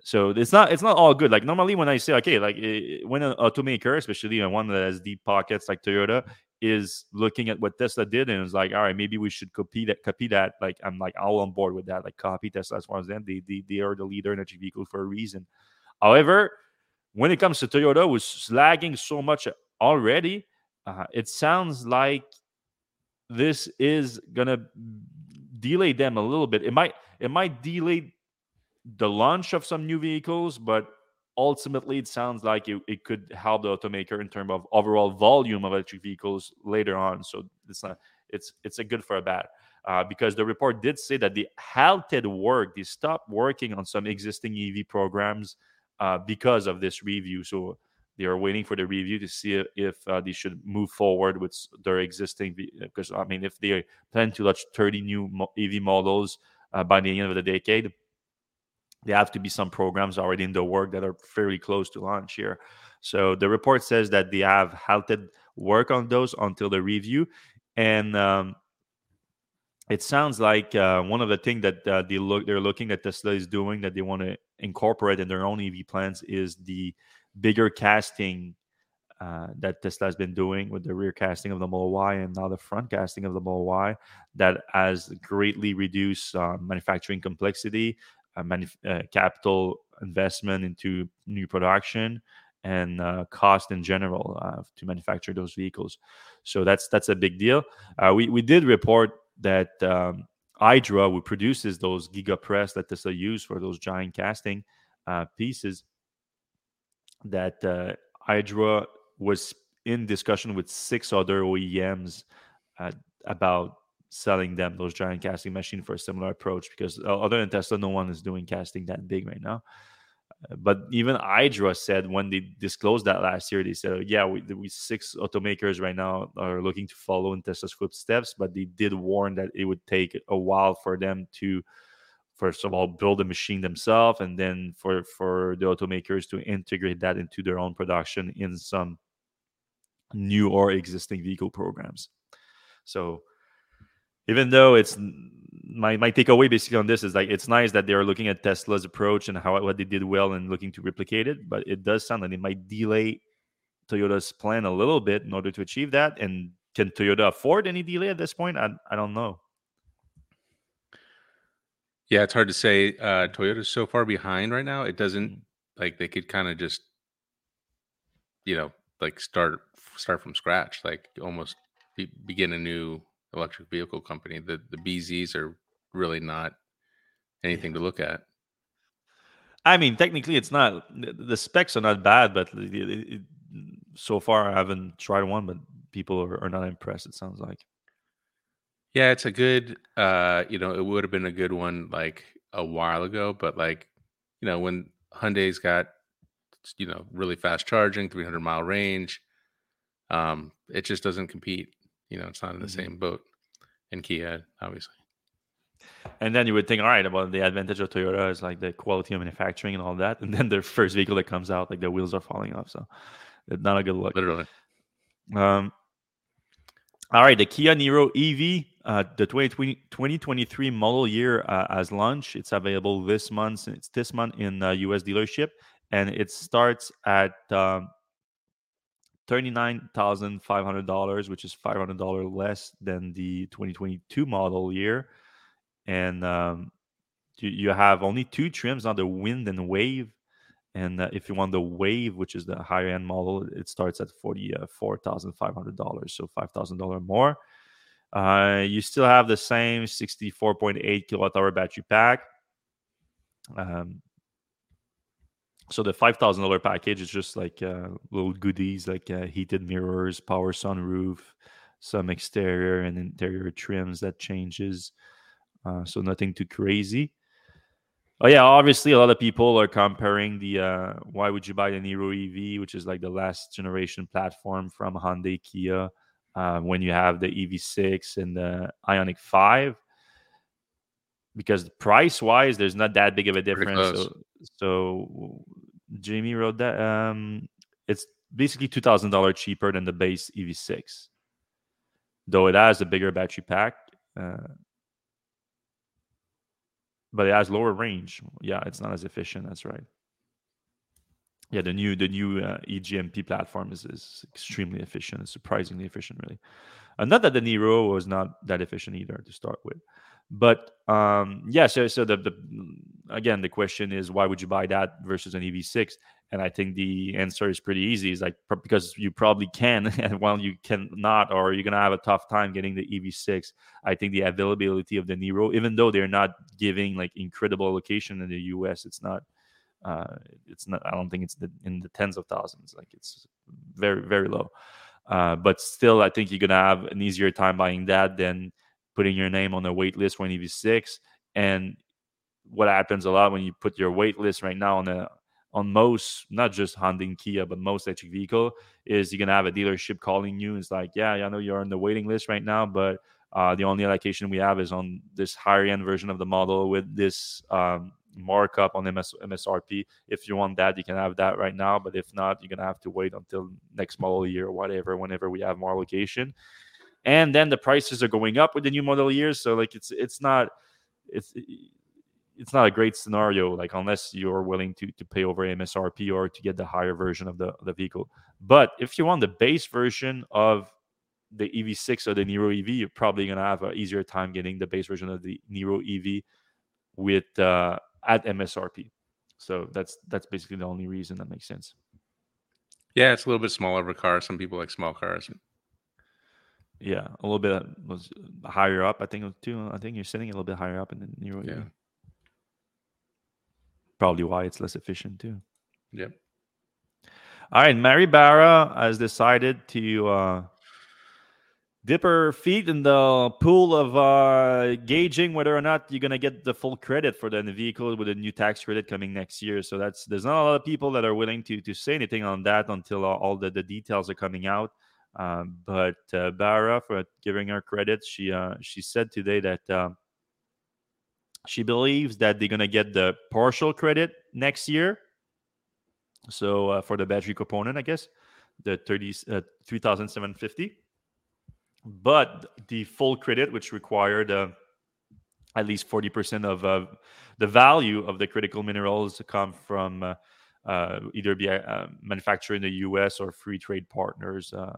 so it's not it's not all good. Like normally when I say okay, like it, when an automaker, especially one that has deep pockets like Toyota, is looking at what Tesla did and is like, all right, maybe we should copy that. Copy that. Like I'm like all on board with that. Like copy Tesla as one of them. They, they they are the leader in electric vehicle for a reason. However, when it comes to Toyota, who's lagging so much already, uh, it sounds like this is gonna delay them a little bit. It might it might delay the launch of some new vehicles, but ultimately it sounds like it, it could help the automaker in terms of overall volume of electric vehicles later on. So it's not it's it's a good for a bad. Uh, because the report did say that they halted work, they stopped working on some existing EV programs uh, because of this review. So they are waiting for the review to see if uh, they should move forward with their existing. Because I mean, if they plan to launch 30 new EV models uh, by the end of the decade, there have to be some programs already in the work that are fairly close to launch here. So the report says that they have halted work on those until the review, and um, it sounds like uh, one of the things that uh, they look they're looking at Tesla is doing that they want to incorporate in their own EV plans is the bigger casting uh, that Tesla has been doing with the rear casting of the Model Y and now the front casting of the Model Y that has greatly reduced uh, manufacturing complexity, manuf- uh, capital investment into new production and uh, cost in general uh, to manufacture those vehicles. So that's that's a big deal. Uh, we we did report that um, IDRA, who produces those Giga Press that Tesla use for those giant casting uh, pieces, that uh, IDRA was in discussion with six other OEMs uh, about selling them those giant casting machine for a similar approach because other than Tesla, no one is doing casting that big right now. Uh, but even IDRA said when they disclosed that last year, they said, "Yeah, we, we six automakers right now are looking to follow in Tesla's footsteps, but they did warn that it would take a while for them to, first of all, build a machine themselves, and then for for the automakers to integrate that into their own production in some new or existing vehicle programs." So even though it's my my takeaway basically on this is like it's nice that they are looking at Tesla's approach and how what they did well and looking to replicate it, but it does sound like it might delay Toyota's plan a little bit in order to achieve that. And can Toyota afford any delay at this point? I I don't know. Yeah, it's hard to say. Uh, Toyota's so far behind right now. It doesn't mm. like they could kind of just, you know, like start start from scratch, like almost be, begin a new electric vehicle company. The the BZs are really not anything to look at. I mean, technically, it's not the specs are not bad, but it, it, so far I haven't tried one, but people are, are, not impressed. It sounds like. Yeah, it's a good. uh You know, it would have been a good one like a while ago, but like, you know, when Hyundai's got, you know, really fast charging, 300 mile range, um, it just doesn't compete. You know, it's not in the mm-hmm. same boat. And Kia, obviously. And then you would think, all right, about the advantage of Toyota is like the quality of manufacturing and all that. And then their first vehicle that comes out, like the wheels are falling off. So it's not a good look. Literally. Um, all right, the Kia Niro EV, uh, the 2020, 2023 model year uh, as launch. It's available this month. It's this month in uh, US dealership, and it starts at um, $39,500, which is $500 less than the 2022 model year. And um, you, you, have only two trims on the wind and wave. And uh, if you want the wave, which is the higher end model, it starts at $44,500, so $5,000 more. Uh, you still have the same 64.8 kilowatt hour battery pack. Um, so the five thousand dollar package is just like uh, little goodies like uh, heated mirrors, power sunroof, some exterior and interior trims that changes. Uh, so nothing too crazy. Oh yeah, obviously a lot of people are comparing the uh, why would you buy the Niro EV, which is like the last generation platform from Hyundai Kia, uh, when you have the EV6 and the Ioniq 5 because price wise, there's not that big of a difference. So, so Jamie wrote that um, it's basically two thousand dollars cheaper than the base EV6, though it has a bigger battery pack. Uh, but it has lower range. Yeah, it's not as efficient. That's right. Yeah, the new the new uh, EGMP platform is, is extremely efficient. It's surprisingly efficient, really. And not that the Niro was not that efficient either to start with. But um, yeah, so so the, the again the question is why would you buy that versus an EV6? And I think the answer is pretty easy. Is like because you probably can, and while you cannot, or you're gonna have a tough time getting the EV6. I think the availability of the Niro, even though they're not giving like incredible location in the US, it's not. Uh, it's not. I don't think it's the, in the tens of thousands. Like it's very very low. Uh, but still, I think you're gonna have an easier time buying that than putting your name on the wait list for an EV6. And what happens a lot when you put your wait list right now on a on most, not just Hyundai and Kia, but most electric vehicle, is you're gonna have a dealership calling you. It's like, yeah, I know you're on the waiting list right now, but uh, the only allocation we have is on this higher end version of the model with this um, markup on MS, MSRP. If you want that, you can have that right now. But if not, you're gonna have to wait until next model year or whatever, whenever we have more allocation and then the prices are going up with the new model years so like it's it's not it's it's not a great scenario like unless you're willing to to pay over msrp or to get the higher version of the, the vehicle but if you want the base version of the ev6 or the niro ev you're probably to have an easier time getting the base version of the niro ev with uh, at msrp so that's that's basically the only reason that makes sense Yeah, it's a little bit smaller of a car. Some people like small cars. Yeah, a little bit was higher up. I think too. I think you're sitting a little bit higher up, and then you're Yeah. probably why it's less efficient too. Yep. All right, Mary Barra has decided to uh, dip her feet in the pool of uh, gauging whether or not you're gonna get the full credit for the vehicle with a new tax credit coming next year. So that's there's not a lot of people that are willing to to say anything on that until all, the, the details are coming out. Um, but uh, Barra, for giving her credit, she uh, she said today that uh, she believes that they're gonna get the partial credit next year. So uh, for the battery component, I guess the 30 uh, 3750 but the full credit which required uh, at least 40% of uh, the value of the critical minerals to come from uh, uh, either be uh, manufactured in the us or free trade partners uh,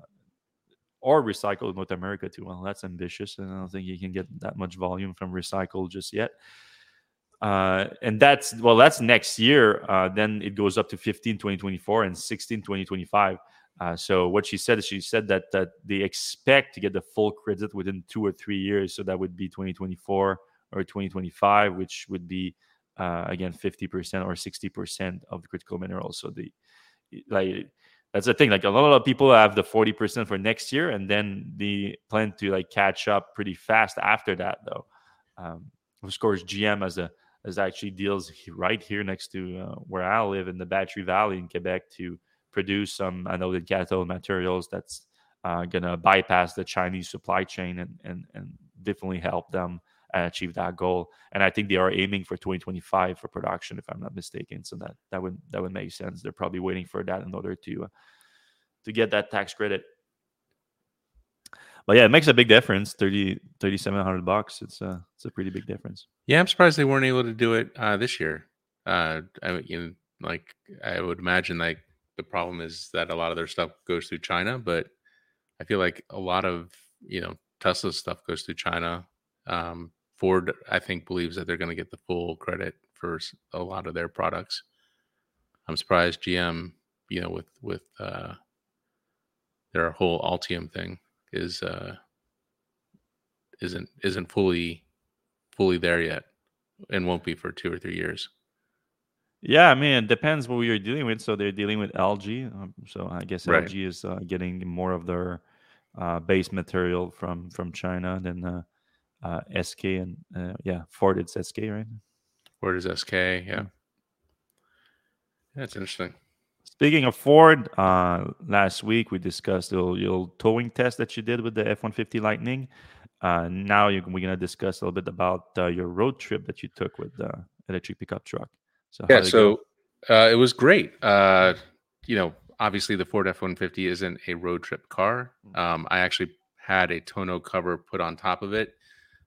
or recycled in north america too. Well that's ambitious and i don't think you can get that much volume from recycled just yet. Uh, and that's well that's next year uh, then it goes up to 15 2024 and 16 2025 uh, so what she said is she said that that they expect to get the full credit within two or three years. So that would be 2024 or 2025, which would be uh, again 50% or 60% of the critical minerals. So the like that's the thing. Like a lot of people have the 40% for next year, and then they plan to like catch up pretty fast after that, though. Um, of course, GM as a as actually deals right here next to uh, where I live in the Battery Valley in Quebec to produce some anoded cathode materials that's uh, going to bypass the Chinese supply chain and, and, and definitely help them achieve that goal. And I think they are aiming for 2025 for production, if I'm not mistaken. So that that would that would make sense. They're probably waiting for that in order to uh, to get that tax credit. But yeah, it makes a big difference. 30 3700 bucks. It's a it's a pretty big difference. Yeah, I'm surprised they weren't able to do it uh, this year. Uh, I you like I would imagine like the problem is that a lot of their stuff goes through China, but I feel like a lot of you know Tesla's stuff goes through China. Um, Ford, I think, believes that they're going to get the full credit for a lot of their products. I'm surprised GM, you know, with with uh, their whole Ultium thing is uh, isn't isn't fully fully there yet, and won't be for two or three years. Yeah, I mean, it depends what you're dealing with. So they're dealing with LG. Um, so I guess Right. LG is uh, getting more of their uh, base material from from China than uh, uh, SK and uh, yeah, Ford. It's SK, right? Ford is SK? Yeah, that's interesting. Speaking of Ford, uh, last week we discussed the little towing test that you did with the F one fifty Lightning. Uh, now you, we're gonna discuss a little bit about uh, your road trip that you took with the electric pickup truck. So Yeah, so uh, it was great. Uh, you know, obviously the Ford F one fifty isn't a road trip car. Mm. Um, I actually had a tonneau cover put on top of it,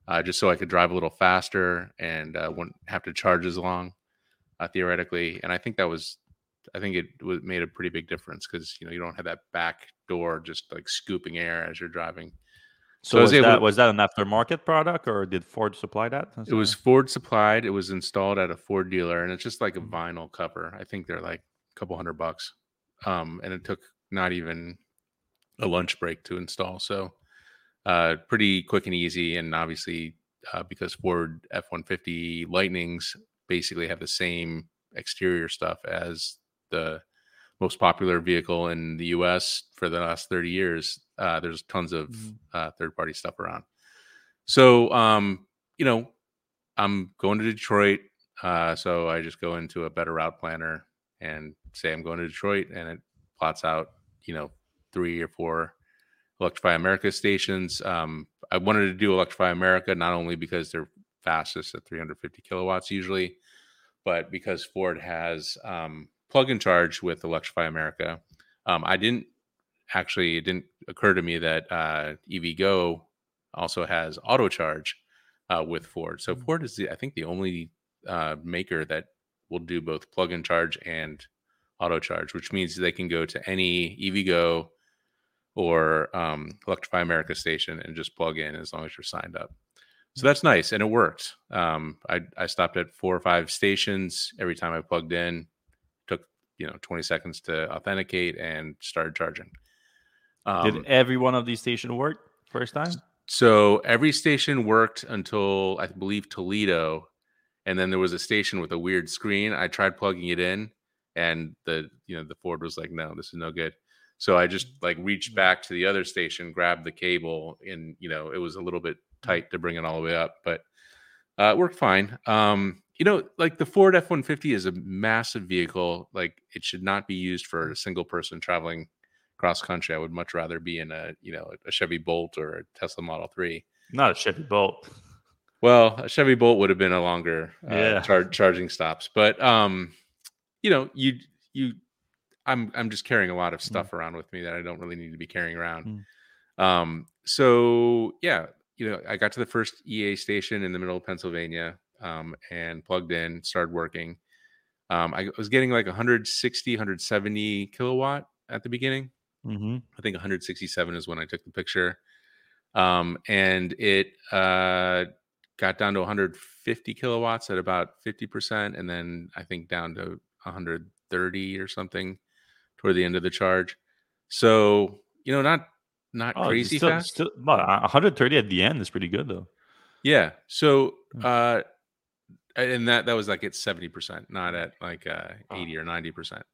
uh, just so I could drive a little faster and uh, wouldn't have to charge as long, uh, theoretically. And I think that was, I think it was made a pretty big difference because you know you don't have that back door just like scooping air as you're driving. So I was was able that was that an aftermarket product or did Ford supply that? It was Ford supplied. It was installed at a Ford dealer, and it's just like a vinyl cover. I think they're like a couple hundred bucks. Um, and it took not even a lunch break to install. So, uh, pretty quick and easy. And obviously, uh, because Ford F one fifty Lightnings basically have the same exterior stuff as the most popular vehicle in the U.S. for the last thirty years. Uh, there's tons of Mhm. uh, third party stuff around. So, um, you know, I'm going to Detroit. Uh, so I just go into a better route planner and say I'm going to Detroit, and it plots out, you know, three or four Electrify America stations. Um, I wanted to do Electrify America not only because they're fastest at 350 kilowatts usually, but because Ford has um, plug and charge with Electrify America. Um, I didn't actually, it didn't occur to me that uh, EVgo also has auto charge uh, with Ford. So Mhm. Ford is, the, I think, the only uh, maker that will do both plug and charge and auto charge, which means they can go to any EVgo or um, Electrify America station and just plug in as long as you're signed up. So that's nice, and it worked. Um, I I stopped at four or five stations every time I plugged in. You know 20 seconds to authenticate and started charging. Did Um, every one of these stations work first time? so every station worked until I believe Toledo, and then there was a station with a weird screen. I tried plugging it in, and the you know the Ford was like, "No, this is no good." So I just like reached back to the other station, grabbed the cable, and you know it was a little bit tight to bring it all the way up, but uh, it worked fine. Um, you know, like the Ford F one fifty is a massive vehicle. Like it should not be used for a single person traveling cross country. I would much rather be in a you know a Chevy Bolt or a Tesla Model Three. Not a Chevy Bolt. Well, a Chevy Bolt would have been a longer uh, Yeah. char- charging stops, but um, you know, you you, I'm I'm just carrying a lot of stuff around with me that I don't really need to be carrying around. Um, so yeah, you know, I got to the first EA station in the middle of Pennsylvania, um, and plugged in, started working. Um, I was getting like 160, 170 kilowatt at the beginning. hmm I think 167 is when I took the picture. Um, and it uh, got down to 150 kilowatts at about 50%, and then I think down to 130 or something toward the end of the charge. So, you know, not not Oh, crazy still, fast. Still, 130 at the end is pretty good though. Yeah. So Mm. uh and that that was like at 70%, not at like uh Oh. 80 or 90%.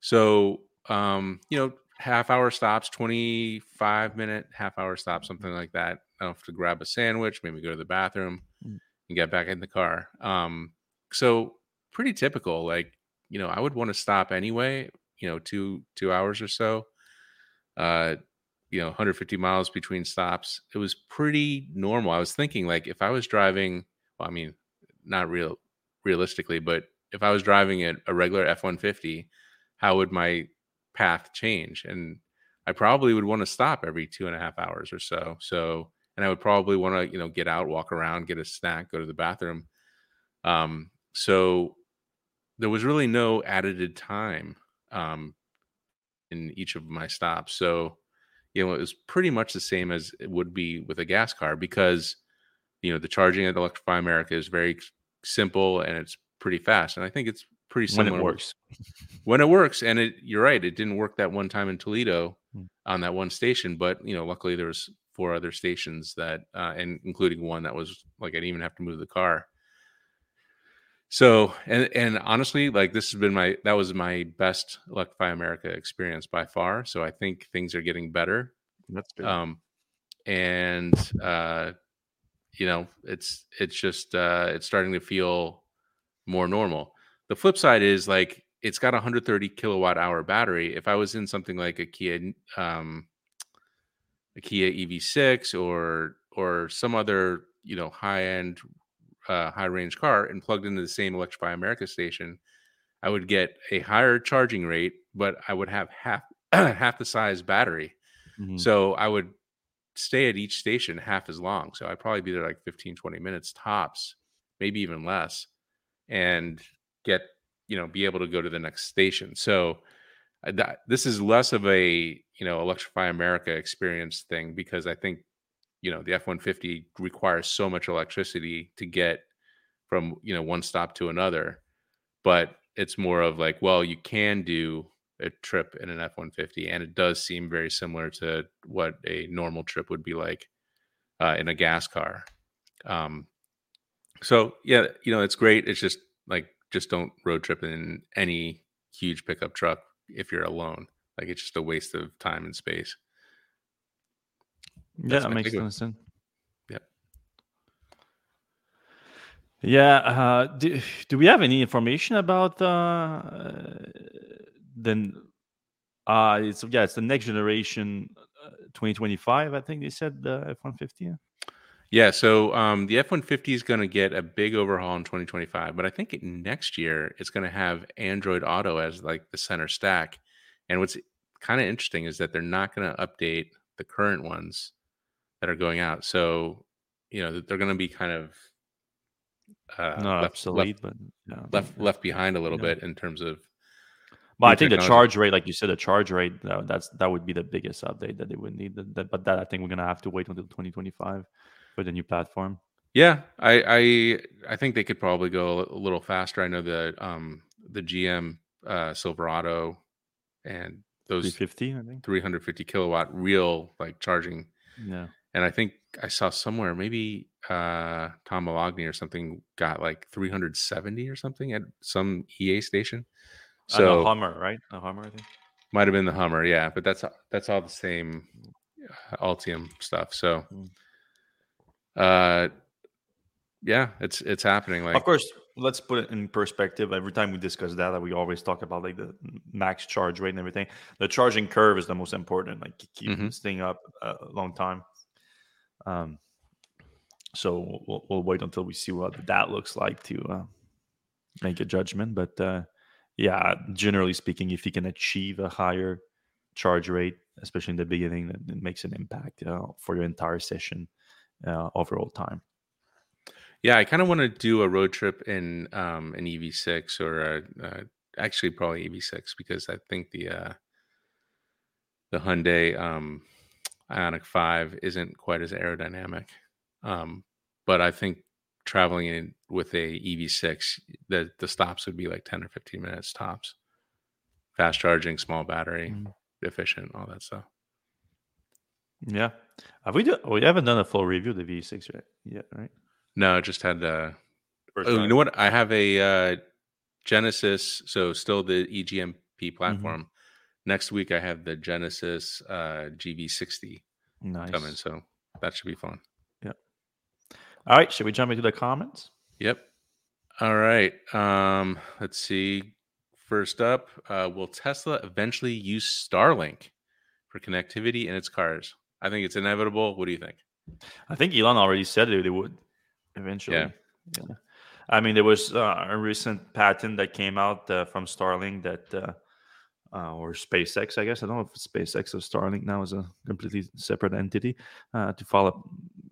So um, you know, half hour stops, 25 minute half hour stop, something like that. I have to grab a sandwich, maybe go to the bathroom Mm. and get back in the car. Um, so pretty typical. Like, you know, I would want to stop anyway, you know, two two hours or so. Uh you know 150 miles between stops it was pretty normal. I was thinking like if i was driving well i mean not real realistically but if i was driving at a regular f-150 how would my path change? And i probably would want to stop every two and a half hours or so so and i would probably want to you know get out walk around get a snack go to the bathroom. Um so there was really no added time um in each of my stops. So you know, it was pretty much the same as it would be with a gas car because, you know, the charging at Electrify America is very simple and it's pretty fast. And I think it's pretty similar. When it works. When it works, and it, you're right, it didn't work that one time in Toledo Mm. on that one station, but you know, luckily there was four other stations that, uh, and including one that was like I didn't even have to move the car. So and and honestly, like this has been my that was my best Electrify America experience by far. So I think things are getting better That's good. um and uh you know it's it's just uh it's starting to feel more normal the flip side is like it's got a 130 kilowatt hour battery if i was in something like a kia um a kia ev6 or or some other you know high end uh high range car and plugged into the same electrify america station i would get a higher charging rate but i would have half half the size battery Mhm. so I would stay at each station half as long. So I'd probably be there like 15, 20 minutes tops, maybe even less, and get, you know, be able to go to the next station. So uh, that, this is less of a, you know, Electrify America experience thing because I think, you know, the F 150 requires so much electricity to get from, you know, one stop to another. But it's more of like, well, you can do a trip in an F 150, and it does seem very similar to what a normal trip would be like uh, in a gas car. Um, so, yeah, you know, it's great. It's just like, just don't road trip in any huge pickup truck if you're alone. Like, it's just a waste of time and space. Yeah, that makes sense. Yep. Yeah. Uh, do, do we have any information about uh, then? Uh, it's yeah, it's the next generation, uh, 2025. I think they said the F 150. Yeah, so um, the F one fifty is going to get a big overhaul in twenty twenty five, but I think it- next year it's going to have Android Auto as like the center stack. And what's kind of interesting is that they're not going to update the current ones that are going out. So you know they're going to be kind of uh, no, left, obsolete, but yeah. left left left behind a little Yeah. bit in terms of But I think the charge rate, like you said, the charge rate that, that's that would be the biggest update that they would need. That, that- but that I think we're gonna have to wait until 2025 for the new platform. Yeah, I I I think they could probably go a little faster. I know the um the GM uh, Silverado, and those 350, I think. 350 kilowatt real like charging. Yeah. And I think I saw somewhere maybe uh, Tom Moloughney or something got like 370 or something at some EA station. So So Hummer, right? A Hummer, I think. might have been the Hummer, yeah. But that's that's all the same uh, Ultium stuff. So, Mm. uh, yeah, it's it's happening. Like of course, let's put it in perspective. Every time we discuss data, we always talk about like the max charge rate and everything. The charging curve is the most important. Like keep Mhm. staying up a long time. Um, so we'll, we'll wait until we see what that looks like to uh, make a judgment. But uh, yeah, generally speaking, if you can achieve a higher charge rate, especially in the beginning, it makes an impact uh, for your entire session uh, overall time. Yeah, I kind of want to do a road trip in um, an EV6 or a, uh, actually probably EV6 because I think the uh, the Hyundai um, Ioniq Five isn't quite as aerodynamic. Um, but I think traveling in with a EV6, the the stops would be like ten or fifteen minutes tops. Fast charging, small battery, Mhm. efficient, all that stuff. Yeah. Have we do, we haven't done a full review of the V6 yet, yet right? No, just had uh Oh, you know what? I have a uh, Genesis, so still the EGMP platform. Next week, I have the Genesis uh, GV60 Nice. coming, so that should be fun. Yep. All right, should we jump into the comments? Yep. All right. Um, let's see. First up, uh, will Tesla eventually use Starlink for connectivity in its cars? I think it's inevitable. What do you think? I think Elon already said they, they would eventually. Yeah. Yeah. I mean, there was uh, a recent patent that came out uh, from Starlink that, uh, or SpaceX, I guess. I don't know if SpaceX or Starlink now is a completely separate entity uh, to follow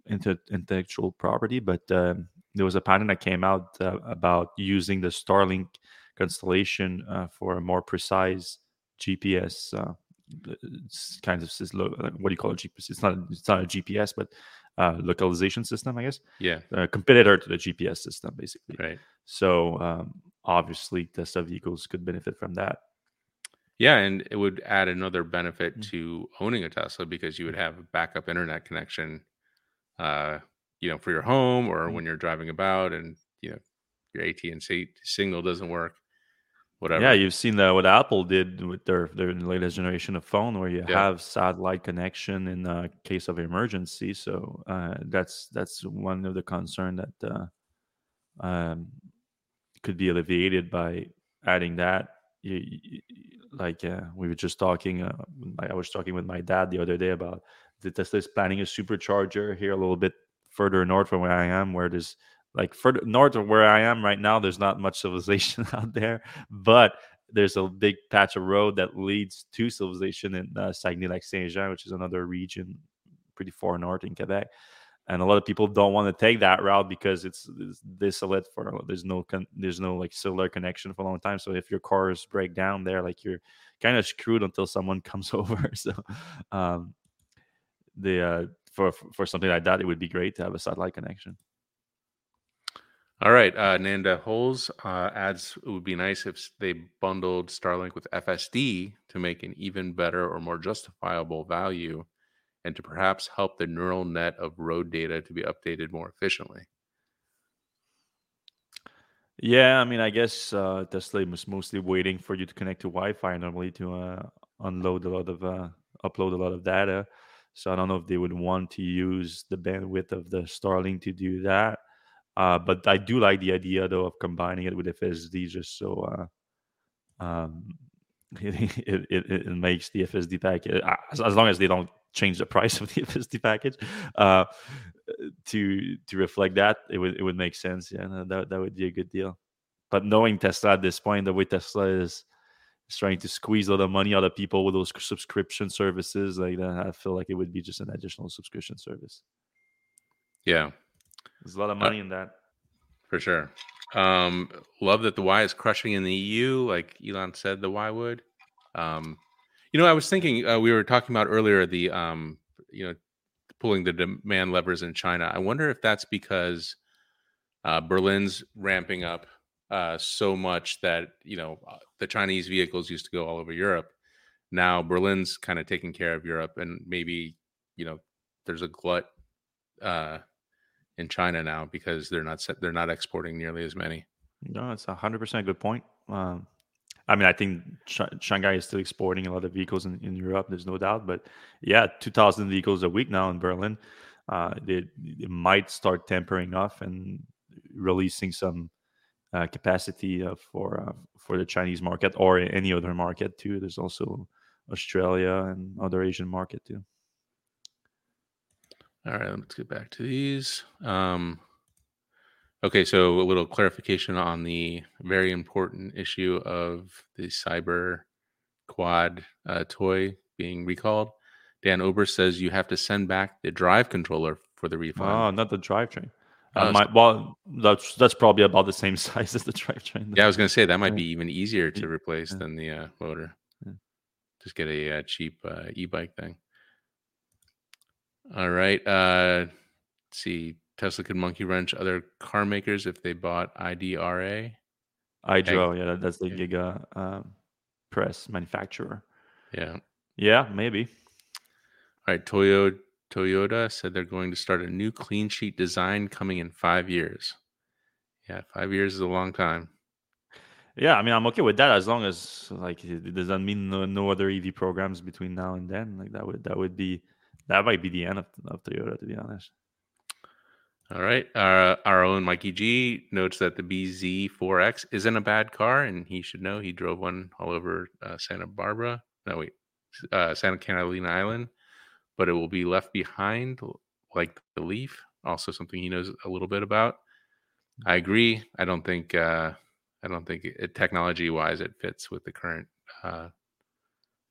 into intellectual property. But um, there was a patent that came out uh, about using the Starlink constellation uh, for a more precise GPS. Uh, kind of what do you call it? GPS? It's not. It's not a GPS, but uh, localization system, I guess. Yeah. A competitor to the GPS system, basically. Right. So um, obviously, Tesla vehicles could benefit from that. Yeah, and it would add another benefit Mm. to owning a Tesla because you would have a backup internet connection, uh, you know, for your home or Mm. when you're driving about, and you know, your AT and T signal doesn't work, whatever. Yeah, you've seen that what Apple did with their their latest generation of phone, where you Yeah. have satellite connection in uh, case of emergency. So uh, that's that's one of the concern that uh, um, could be alleviated by adding that. You, you- like uh, we were just talking, uh, I was talking with my dad the other day about the Tesla is planning a supercharger here a little bit further north from where I am, where there's like further north of where I am right now, there's not much civilization out there, but there's a big patch of road that leads to civilization in uh, Saguenay-Lac-Saint-Jean, which is another region pretty far north in Quebec. And a lot of people don't want to take that route because it's, it's desolate for there's no con- there's no like cellular connection for a long time. So if your cars break down there, like you're kind of screwed until someone comes over. So um, the uh, for for something like that, it would be great to have a satellite connection. All right, uh, Nanda Holes uh, adds it would be nice if they bundled Starlink with FSD to make an even better or more justifiable value, and to perhaps help the neural net of road data to be updated more efficiently. Yeah, I mean, I guess uh, Tesla was mostly waiting for you to connect to Wi-Fi normally to uh, unload a lot of uh, upload a lot of data. So I don't know if they would want to use the bandwidth of the Starlink to do that. Uh, but I do like the idea though of combining it with FSD, just so uh, um, it, it, it, makes the FSD package uh, as, as long as they don't change the price of the FSD package uh, to to reflect that, it would it would make sense. Yeah, no, that that would be a good deal. But knowing Tesla at this point, the way Tesla is is trying to squeeze a lot of money out of people with those subscription services, like that, I feel like it would be just an additional subscription service. Yeah, There's a lot of Uh, money in that. for sure. Um, love that the Y is crushing in the EU, like Elon said the Y would. Um, you know, I was thinking uh, we were talking about earlier the um, you know pulling the demand levers in China. I wonder if that's because uh, Berlin's ramping up uh, so much that you know uh, the Chinese vehicles used to go all over Europe. Now Berlin's kind of taking care of Europe, and maybe you know there's a glut uh, in China now because they're not they're not exporting nearly as many. No, it's a hundred percent good point. Um, I mean, I think Sh- Shanghai is still exporting a lot of vehicles in, in Europe. There's no doubt, but yeah, two thousand vehicles a week now in Berlin. Uh, they, they might start tempering off and releasing some uh, capacity uh, for uh, for the Chinese market or any other market too. There's also Australia and other Asian market too. All right, let's get back to these. Um, okay, so a little clarification on the very important issue of the cyber quad uh, toy being recalled. Dan Ober says you have to send back the drive controller for the refund. Oh, not the drivetrain. Uh, uh, my, well, that's that's probably about the same size as the drivetrain. Yeah, I was going to say that might be even easier to replace yeah. than the uh, motor. Yeah. Just get a, a uh, cheap uh, e-bike thing. All right. Uh, let's see. Tesla could monkey wrench other car makers if they bought IDRA. IDRA, yeah, that's the. Giga um, press manufacturer. Yeah. Yeah, maybe. All right. Toyota, Toyota said they're going to start a new clean sheet design coming in five years. Yeah, five years is a long time. Yeah, I mean, I'm okay with that as long as like it doesn't mean no, no other EV programs between now and then. Like that would that would be that might be the end of, of Toyota, to be honest. All right. Uh, our own Mikey G notes that the BZ4X isn't a bad car, and he should know he drove one all over uh, Santa Barbara. No, wait, uh, Santa Catalina Island, but it will be left behind like the Leaf. Also, something he knows a little bit about. I agree. I don't think. Uh, I don't think technology wise it fits with the current uh,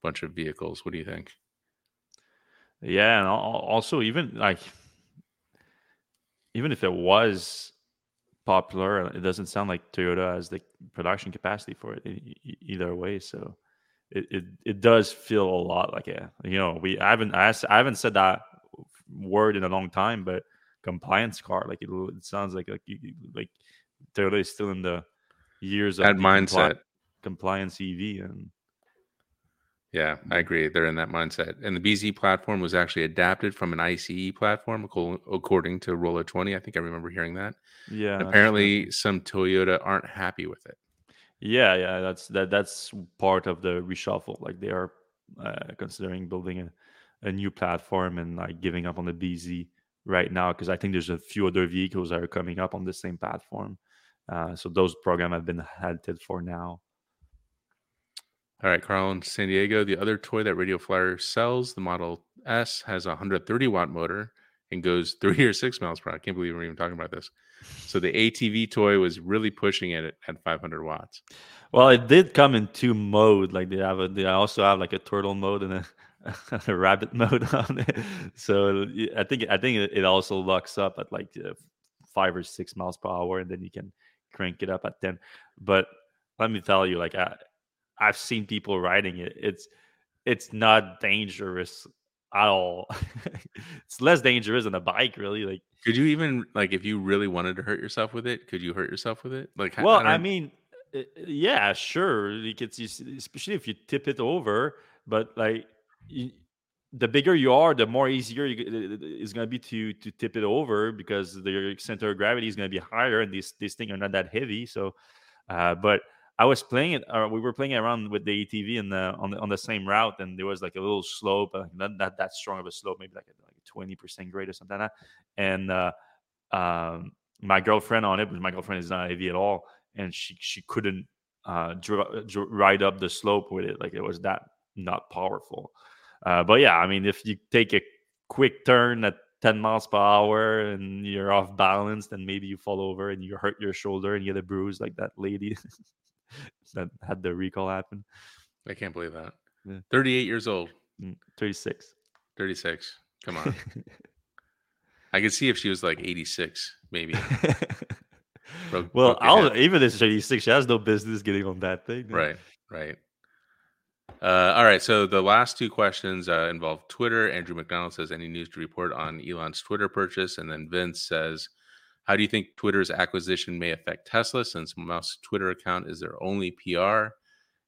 bunch of vehicles. What do you think? Yeah, and also even like even if it was popular, uh, it doesn't sound like Toyota has the production capacity for it either way. So it, it, it does feel a lot like a you know we I haven't I, I haven't said that word in a long time, but compliance car like it, it sounds like like like Toyota is still in the years of that mindset compli- compliance EV and yeah, I agree. They're in that mindset. And the BZ platform was actually adapted from an ICE platform, according to Roller 20. I think I remember hearing that. Yeah. And apparently, some Toyota aren't happy with it. Yeah, yeah, that's that. That's part of the reshuffle. Like they are uh, considering building a, a new platform and like giving up on the BZ right now because I think there's a few other vehicles that are coming up on the same platform. Uh, so those programs have been halted for now. All right, Carl in San Diego. The other toy that Radio Flyer sells, the Model S, has a 130 watt motor and goes three or six miles per hour. I can't believe we're even talking about this. So the ATV toy was really pushing it at 500 watts. Well, it did come in two mode. Like they have a, they also have like a turtle mode and a, a rabbit mode on it. So I think I think it also locks up at like uh, five or six miles per hour, and then you can crank it up at 10. But let me tell you, like I, I've seen people riding it. It's it's not dangerous at all. it's less dangerous than a bike, really. Like, could you even like if you really wanted to hurt yourself with it? Could you hurt yourself with it? Like, well, I, I mean, eh, eh, yeah, sure. You could, especially if you tip it over, but like. You, the bigger you are, the more easier you, eh, it's going to be to to tip it over because the center of gravity is going to be higher, and these these things are not that heavy. So, uh, but I was playing it, or we were playing around with the ATV the on the on the same route, and there was like a little slope, uh, not, not that strong of a slope, maybe like a, like twenty percent grade or something like that. And uh, um, my girlfriend on it, my girlfriend is not AV at all, and she she couldn't uh, dr- dr- ride up the slope with it, like it was that not powerful. Uh, but yeah, I mean, if you take a quick turn at 10 miles per hour and you're off balance, then maybe you fall over and you hurt your shoulder and you get a bruise like that lady. that had the recall happen. I can't believe that. Yeah. 38 years old. Mm, 36. 36. Come on. I could see if she was like 86, maybe. broke, well, broke I'll, even if she's 86, she has no business getting on that thing. Right, right. Uh, all right. So the last two questions uh, involve Twitter. Andrew McDonald says, Any news to report on Elon's Twitter purchase? And then Vince says, How do you think Twitter's acquisition may affect Tesla since Musk's Twitter account is their only PR?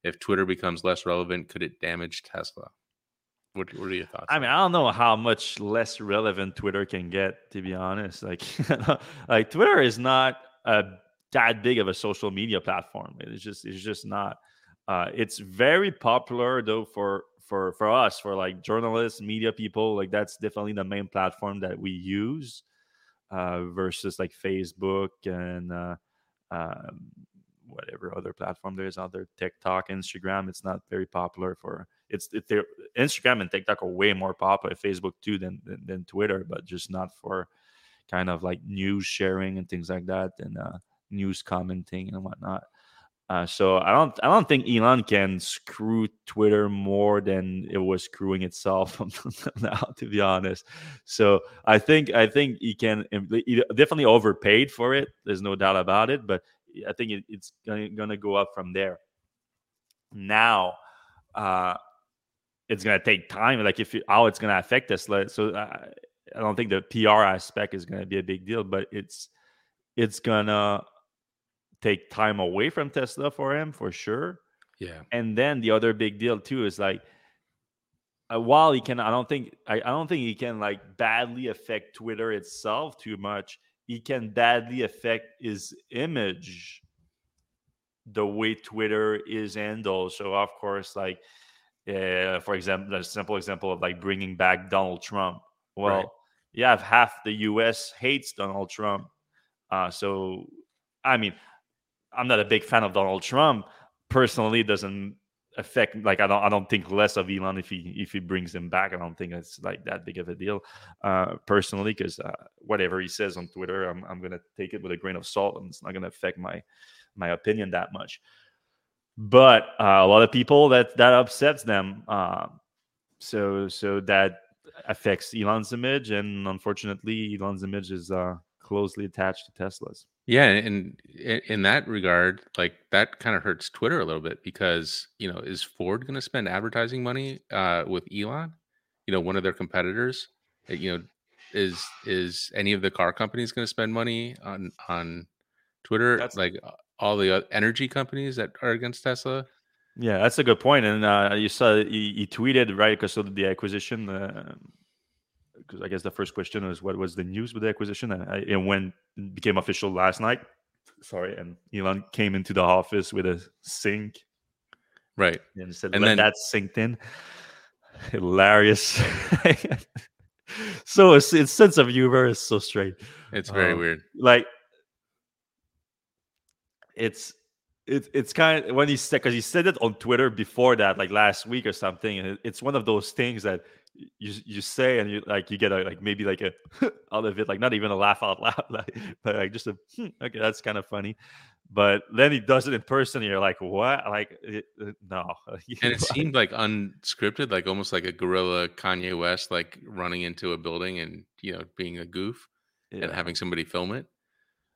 If Twitter becomes less relevant, could it damage Tesla? What, what are your thoughts? I mean, I don't know how much less relevant Twitter can get, to be honest. Like, like Twitter is not a that big of a social media platform. It's just, it's just not. Uh, it's very popular though for for for us, for like journalists, media people. Like that's definitely the main platform that we use uh, versus like Facebook and uh, um, whatever other platform there is out there, TikTok, Instagram. It's not very popular for it's it, Instagram and TikTok are way more popular, Facebook too than, than, than Twitter, but just not for kind of like news sharing and things like that and uh, news commenting and whatnot. Uh, so I don't I don't think Elon can screw Twitter more than it was screwing itself now, to be honest. So I think I think he can he definitely overpaid for it. There's no doubt about it. But I think it, it's going to go up from there. Now, uh, it's to take time. Like if you, how it's to affect us. So uh, I don't think the PR aspect is to be a big deal, but it's it's gonna take time away from Tesla for him for sure. Yeah. And then the other big deal too is like uh, while he can I don't think I, I don't think he can like badly affect Twitter itself too much. He can badly affect his image the way Twitter is handled. So of course, like uh, for example, a simple example of like bringing back Donald Trump. Well, right. have half the U.S. hates Donald Trump. Uh, so, I mean, I'm not a big fan of Donald Trump. Personally, doesn't affect like I don't I don't think less of Elon if he if he brings him back. I don't think it's like that big of a deal uh, personally because uh, whatever he says on Twitter, I'm I'm gonna take it with a grain of salt and it's not gonna affect my my opinion that much. But uh, a lot of people that that upsets them. Uh, so so that affects Elon's image, and unfortunately, Elon's image is uh, closely attached to Tesla's. Yeah, and in that regard, like that kind of hurts Twitter a little bit because you know is Ford going to spend advertising money uh, with Elon? You know, one of their competitors. Uh, you know, is is any of the car companies going to spend money on on Twitter? That's, like all the energy companies that are against Tesla. Yeah, that's a good point. And uh, you saw he, he tweeted right because of the acquisition. Uh, because I guess the first question is what was the news with the acquisition, and, I, and when it became official last night. Sorry, and Elon came into the office with a sink, right, and said, and "Let then, that sink in." Hilarious. so its, its sense of humor is so straight. It's very um, weird. Like it's it's it's kind of when he said because he said it on Twitter before that, like last week or something. it's one of those things that you you say and you like you get a like maybe like a out of it like not even a laugh out loud like but like just a hmm, okay that's kind of funny. But then he does it in person and you're like what? Like it, no. And it seemed like unscripted like almost like a guerrilla kanye west like running into a building and you know being a goof yeah. and having somebody film it.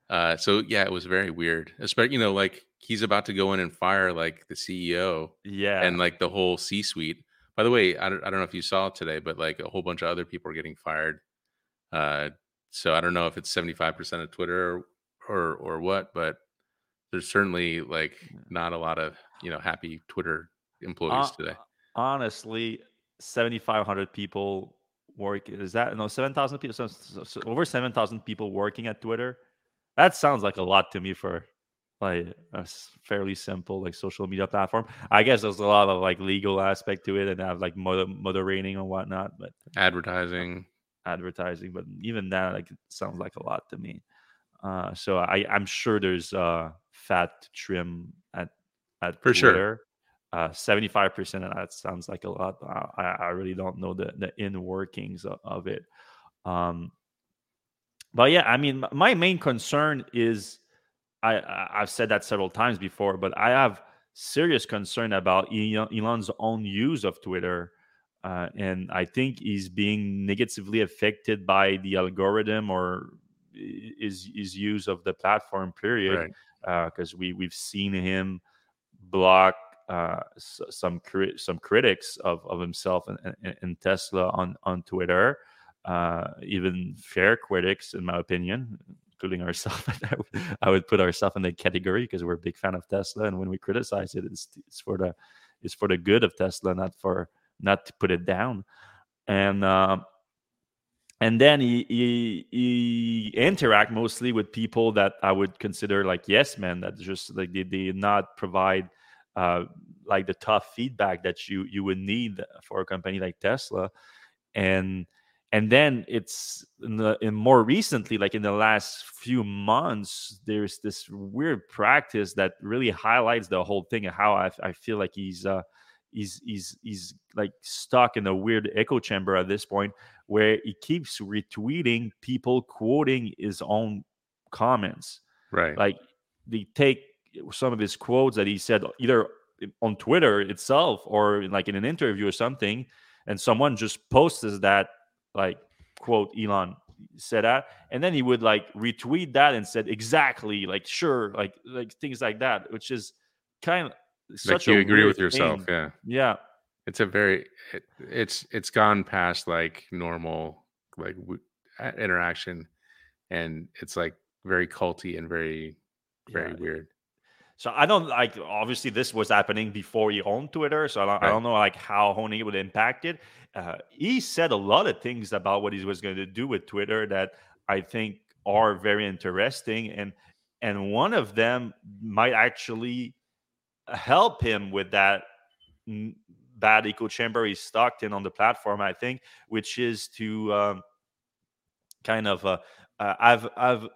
Uh so yeah it was very weird especially you know like he's about to go in and fire like the ceo yeah. and like the whole c suite by the way, I don't, I don't know if you saw it today, but like a whole bunch of other people are getting fired. Uh, so I don't know if it's 75% of Twitter or, or, or what, but there's certainly like not a lot of, you know, happy Twitter employees uh, today. Honestly, 7,500 people work. Is that no 7,000 people? So, so, so over 7,000 people working at Twitter. That sounds like a lot to me for like a fairly simple like social media platform. I guess there's a lot of like legal aspect to it and have like moder- moderating and whatnot, but advertising, advertising. But even that like sounds like a lot to me. Uh, so I I'm sure there's uh fat trim at at for Twitter. sure. Uh, 75% of that sounds like a lot. I, I really don't know the, the in workings of, of it. Um, but yeah, I mean, my main concern is I I've said that several times before, but I have serious concern about Elon's own use of Twitter. Uh, and I think he's being negatively affected by the algorithm or his his use of the platform. Period. Because right. uh, we we've seen him block uh, some cri- some critics of, of himself and, and, and Tesla on on Twitter, uh, even fair critics, in my opinion including ourselves. I would put ourselves in the category because we're a big fan of Tesla, and when we criticize it, it's, it's for the it's for the good of Tesla, not for not to put it down. And uh, and then he, he, he interact mostly with people that I would consider like yes men that just like they did not provide uh, like the tough feedback that you you would need for a company like Tesla, and and then it's in, the, in more recently like in the last few months there's this weird practice that really highlights the whole thing and how I, I feel like he's uh he's he's he's like stuck in a weird echo chamber at this point where he keeps retweeting people quoting his own comments. Right. Like they take some of his quotes that he said either on twitter itself or like in an interview or something and someone just posts that like quote Elon said that, and then he would like retweet that and said exactly like sure like like things like that, which is kind of such like you a agree with yourself, thing. yeah. Yeah, It's a very it, it's it's gone past like normal like w- interaction, and it's like very culty and very very yeah. weird. So I don't like. Obviously, this was happening before he owned Twitter, so I don't, I don't know like how owning it would impact it. Uh, he said a lot of things about what he was going to do with Twitter that I think are very interesting, and and one of them might actually help him with that bad echo chamber he's stuck in on the platform. I think, which is to um, kind of uh, uh, I've I've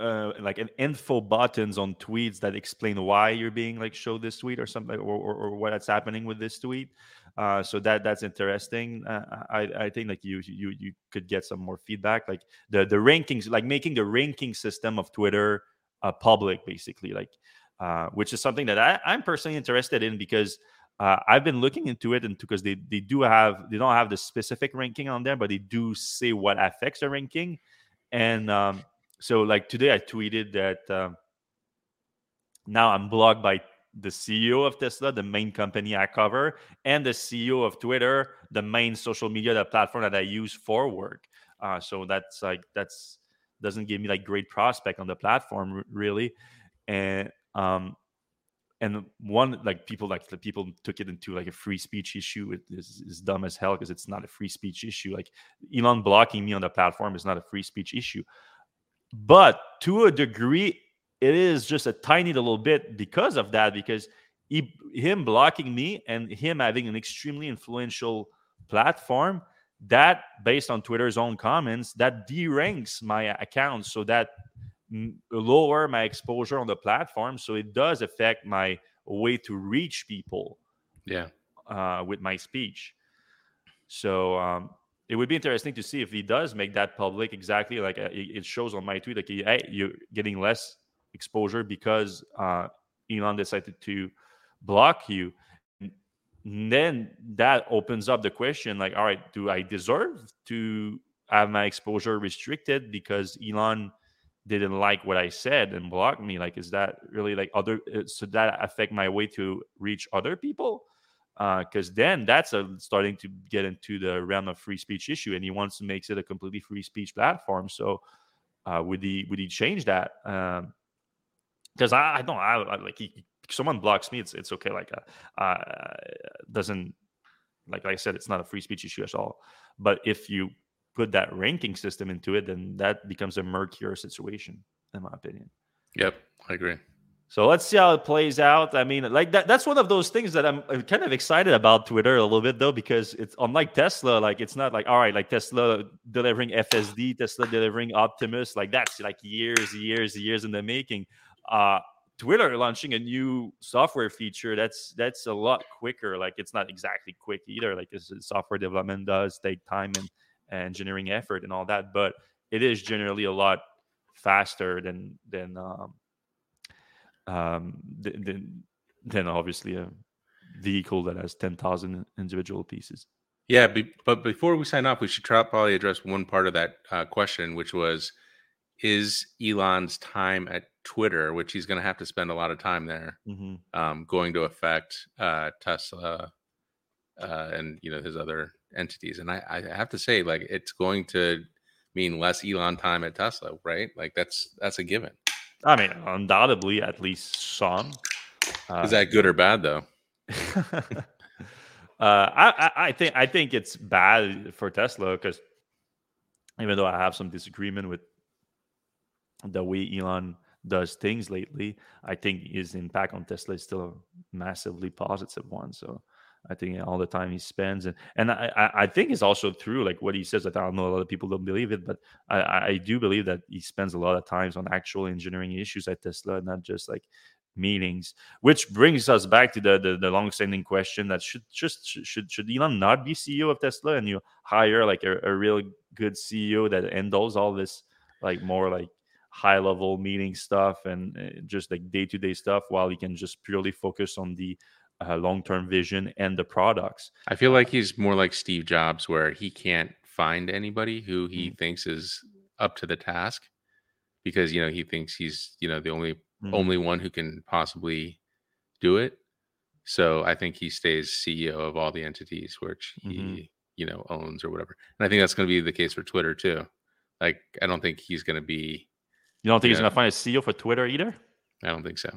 uh, like an info buttons on tweets that explain why you're being like show this tweet or something or, or, or what's happening with this tweet uh, so that that's interesting uh, I, I think like you you you could get some more feedback like the the rankings like making the ranking system of twitter uh, public basically like uh, which is something that I, i'm personally interested in because uh, I've been looking into it, and because they, they do have they don't have the specific ranking on there, but they do say what affects the ranking. And um, so, like today, I tweeted that um, now I'm blocked by the CEO of Tesla, the main company I cover, and the CEO of Twitter, the main social media platform that I use for work. Uh, so that's like that's doesn't give me like great prospect on the platform really, and um, and one like people like the people took it into like a free speech issue it is, is dumb as hell because it's not a free speech issue. Like elon blocking me on the platform is not a free speech issue. But to a degree it is just a tiny little bit because of that because he, him blocking me and him having an extremely influential platform that based on twitter's own comments that deranks my account so that lower my exposure on the platform so it does affect my way to reach people Yeah, uh, with my speech. So um, it would be interesting to see if he does make that public exactly like uh, it it shows on my tweet like hey you're getting less exposure because uh, elon decided to block you And then that opens up the question like all right do i deserve to have my exposure restricted because elon didn't like what I said and blocked me. Like, is that really like other? uh, So that affect my way to reach other people? Because then that's a, starting to get into the realm of free speech issue, and he wants to make it a completely free speech platform. So uh, would he would he change that? Because I, I don't I, I like he, someone blocks me, it's it's okay. Like uh, uh, doesn't like like I said, it's not a free speech issue at all. But if you put that ranking system into it, then that becomes a murkier situation, in my opinion. yep, I agree. So let's see how it plays out. I mean, like that that's one of those things that I'm I'm kind of excited about Twitter a little bit though, because it's unlike Tesla, like it's not like all right, like Tesla delivering FSD, Tesla delivering Optimus, like that's like years, years, years in the making. Uh Twitter launching a new software feature, that's that's a lot quicker. Like it's not exactly quick either. Like software development does take time and, and engineering effort and all that, but it is generally a lot faster than than um, um, than than obviously a vehicle that has ten thousand individual pieces. Yeah, be, but before we sign off, we should try, probably address one part of that uh, question, which was, is Elon's time at Twitter, which he's going to have to spend a lot of time there, hmm um, going to affect uh, Tesla uh, and you know his other entities? And I, I have to say, like, it's going to mean less Elon time at Tesla, right? Like that's that's a given. I mean, undoubtedly, at least some. Uh, Is that good or bad though? uh, I, I think I think it's bad for Tesla because even though I have some disagreement with the way Elon does things lately, I think his impact on Tesla is still a massively positive one. So I think all the time he spends and and I, I think it's also true like what he says I don't know a lot of people don't believe it but I, I do believe that he spends a lot of times on actual engineering issues at Tesla not just like meetings which brings us back to the the, the long-standing question that should just should should Elon not be CEO of Tesla and you hire like a, a real good CEO that handles all this like more like high level meeting stuff and uh, just like day-to-day stuff while he can just purely focus on the uh, long-term vision and the products. I feel like he's more like Steve Jobs, where he can't find anybody who he mm-hmm. thinks is up to the task because you know he thinks he's you know the only mm-hmm. only one who can possibly do it. So I think he stays CEO of all the entities which he mm-hmm. you know owns or whatever. And I think that's going to be the case for Twitter too. Like I don't think he's going to be. You don't think you he's going to find a CEO for Twitter either? I don't think so.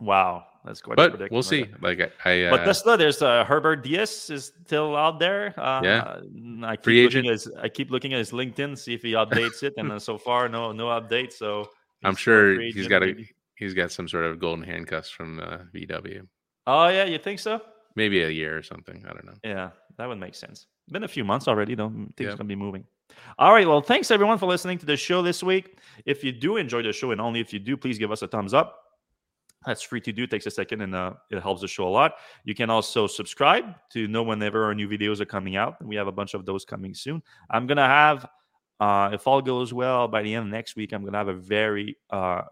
Wow, that's quite. But we'll see. Like I, I but uh, Tesla, there's uh, Herbert Diess is still out there. Uh, yeah, I keep free agent. His, I keep looking at his LinkedIn, see if he updates it, and so far, no, no update. So I'm sure he's got a he's got some sort of golden handcuffs from uh, VW. Oh yeah, you think so? Maybe a year or something. I don't know. Yeah, that would make sense. Been a few months already, though. Things yeah. gonna be moving. All right. Well, thanks everyone for listening to the show this week. If you do enjoy the show, and only if you do, please give us a thumbs up that's free to do. It takes a second and uh, it helps the show a lot. You can also subscribe to know whenever our new videos are coming out. We have a bunch of those coming soon. I'm going to have, uh, if all goes well, by the end of next week, I'm going to have a very uh,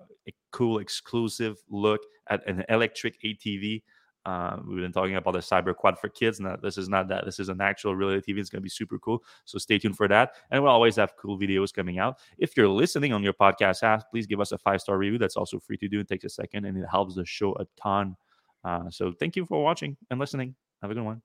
cool exclusive look at an electric ATV uh, we've been talking about the Cyber Quad for kids. Now, this is not that. This is an actual real ATV. It's going to be super cool. So stay tuned for that. And we'll always have cool videos coming out. If you're listening on your podcast app, please give us a five star review. That's also free to do. It takes a second and it helps the show a ton. Uh, so thank you for watching and listening. Have a good one.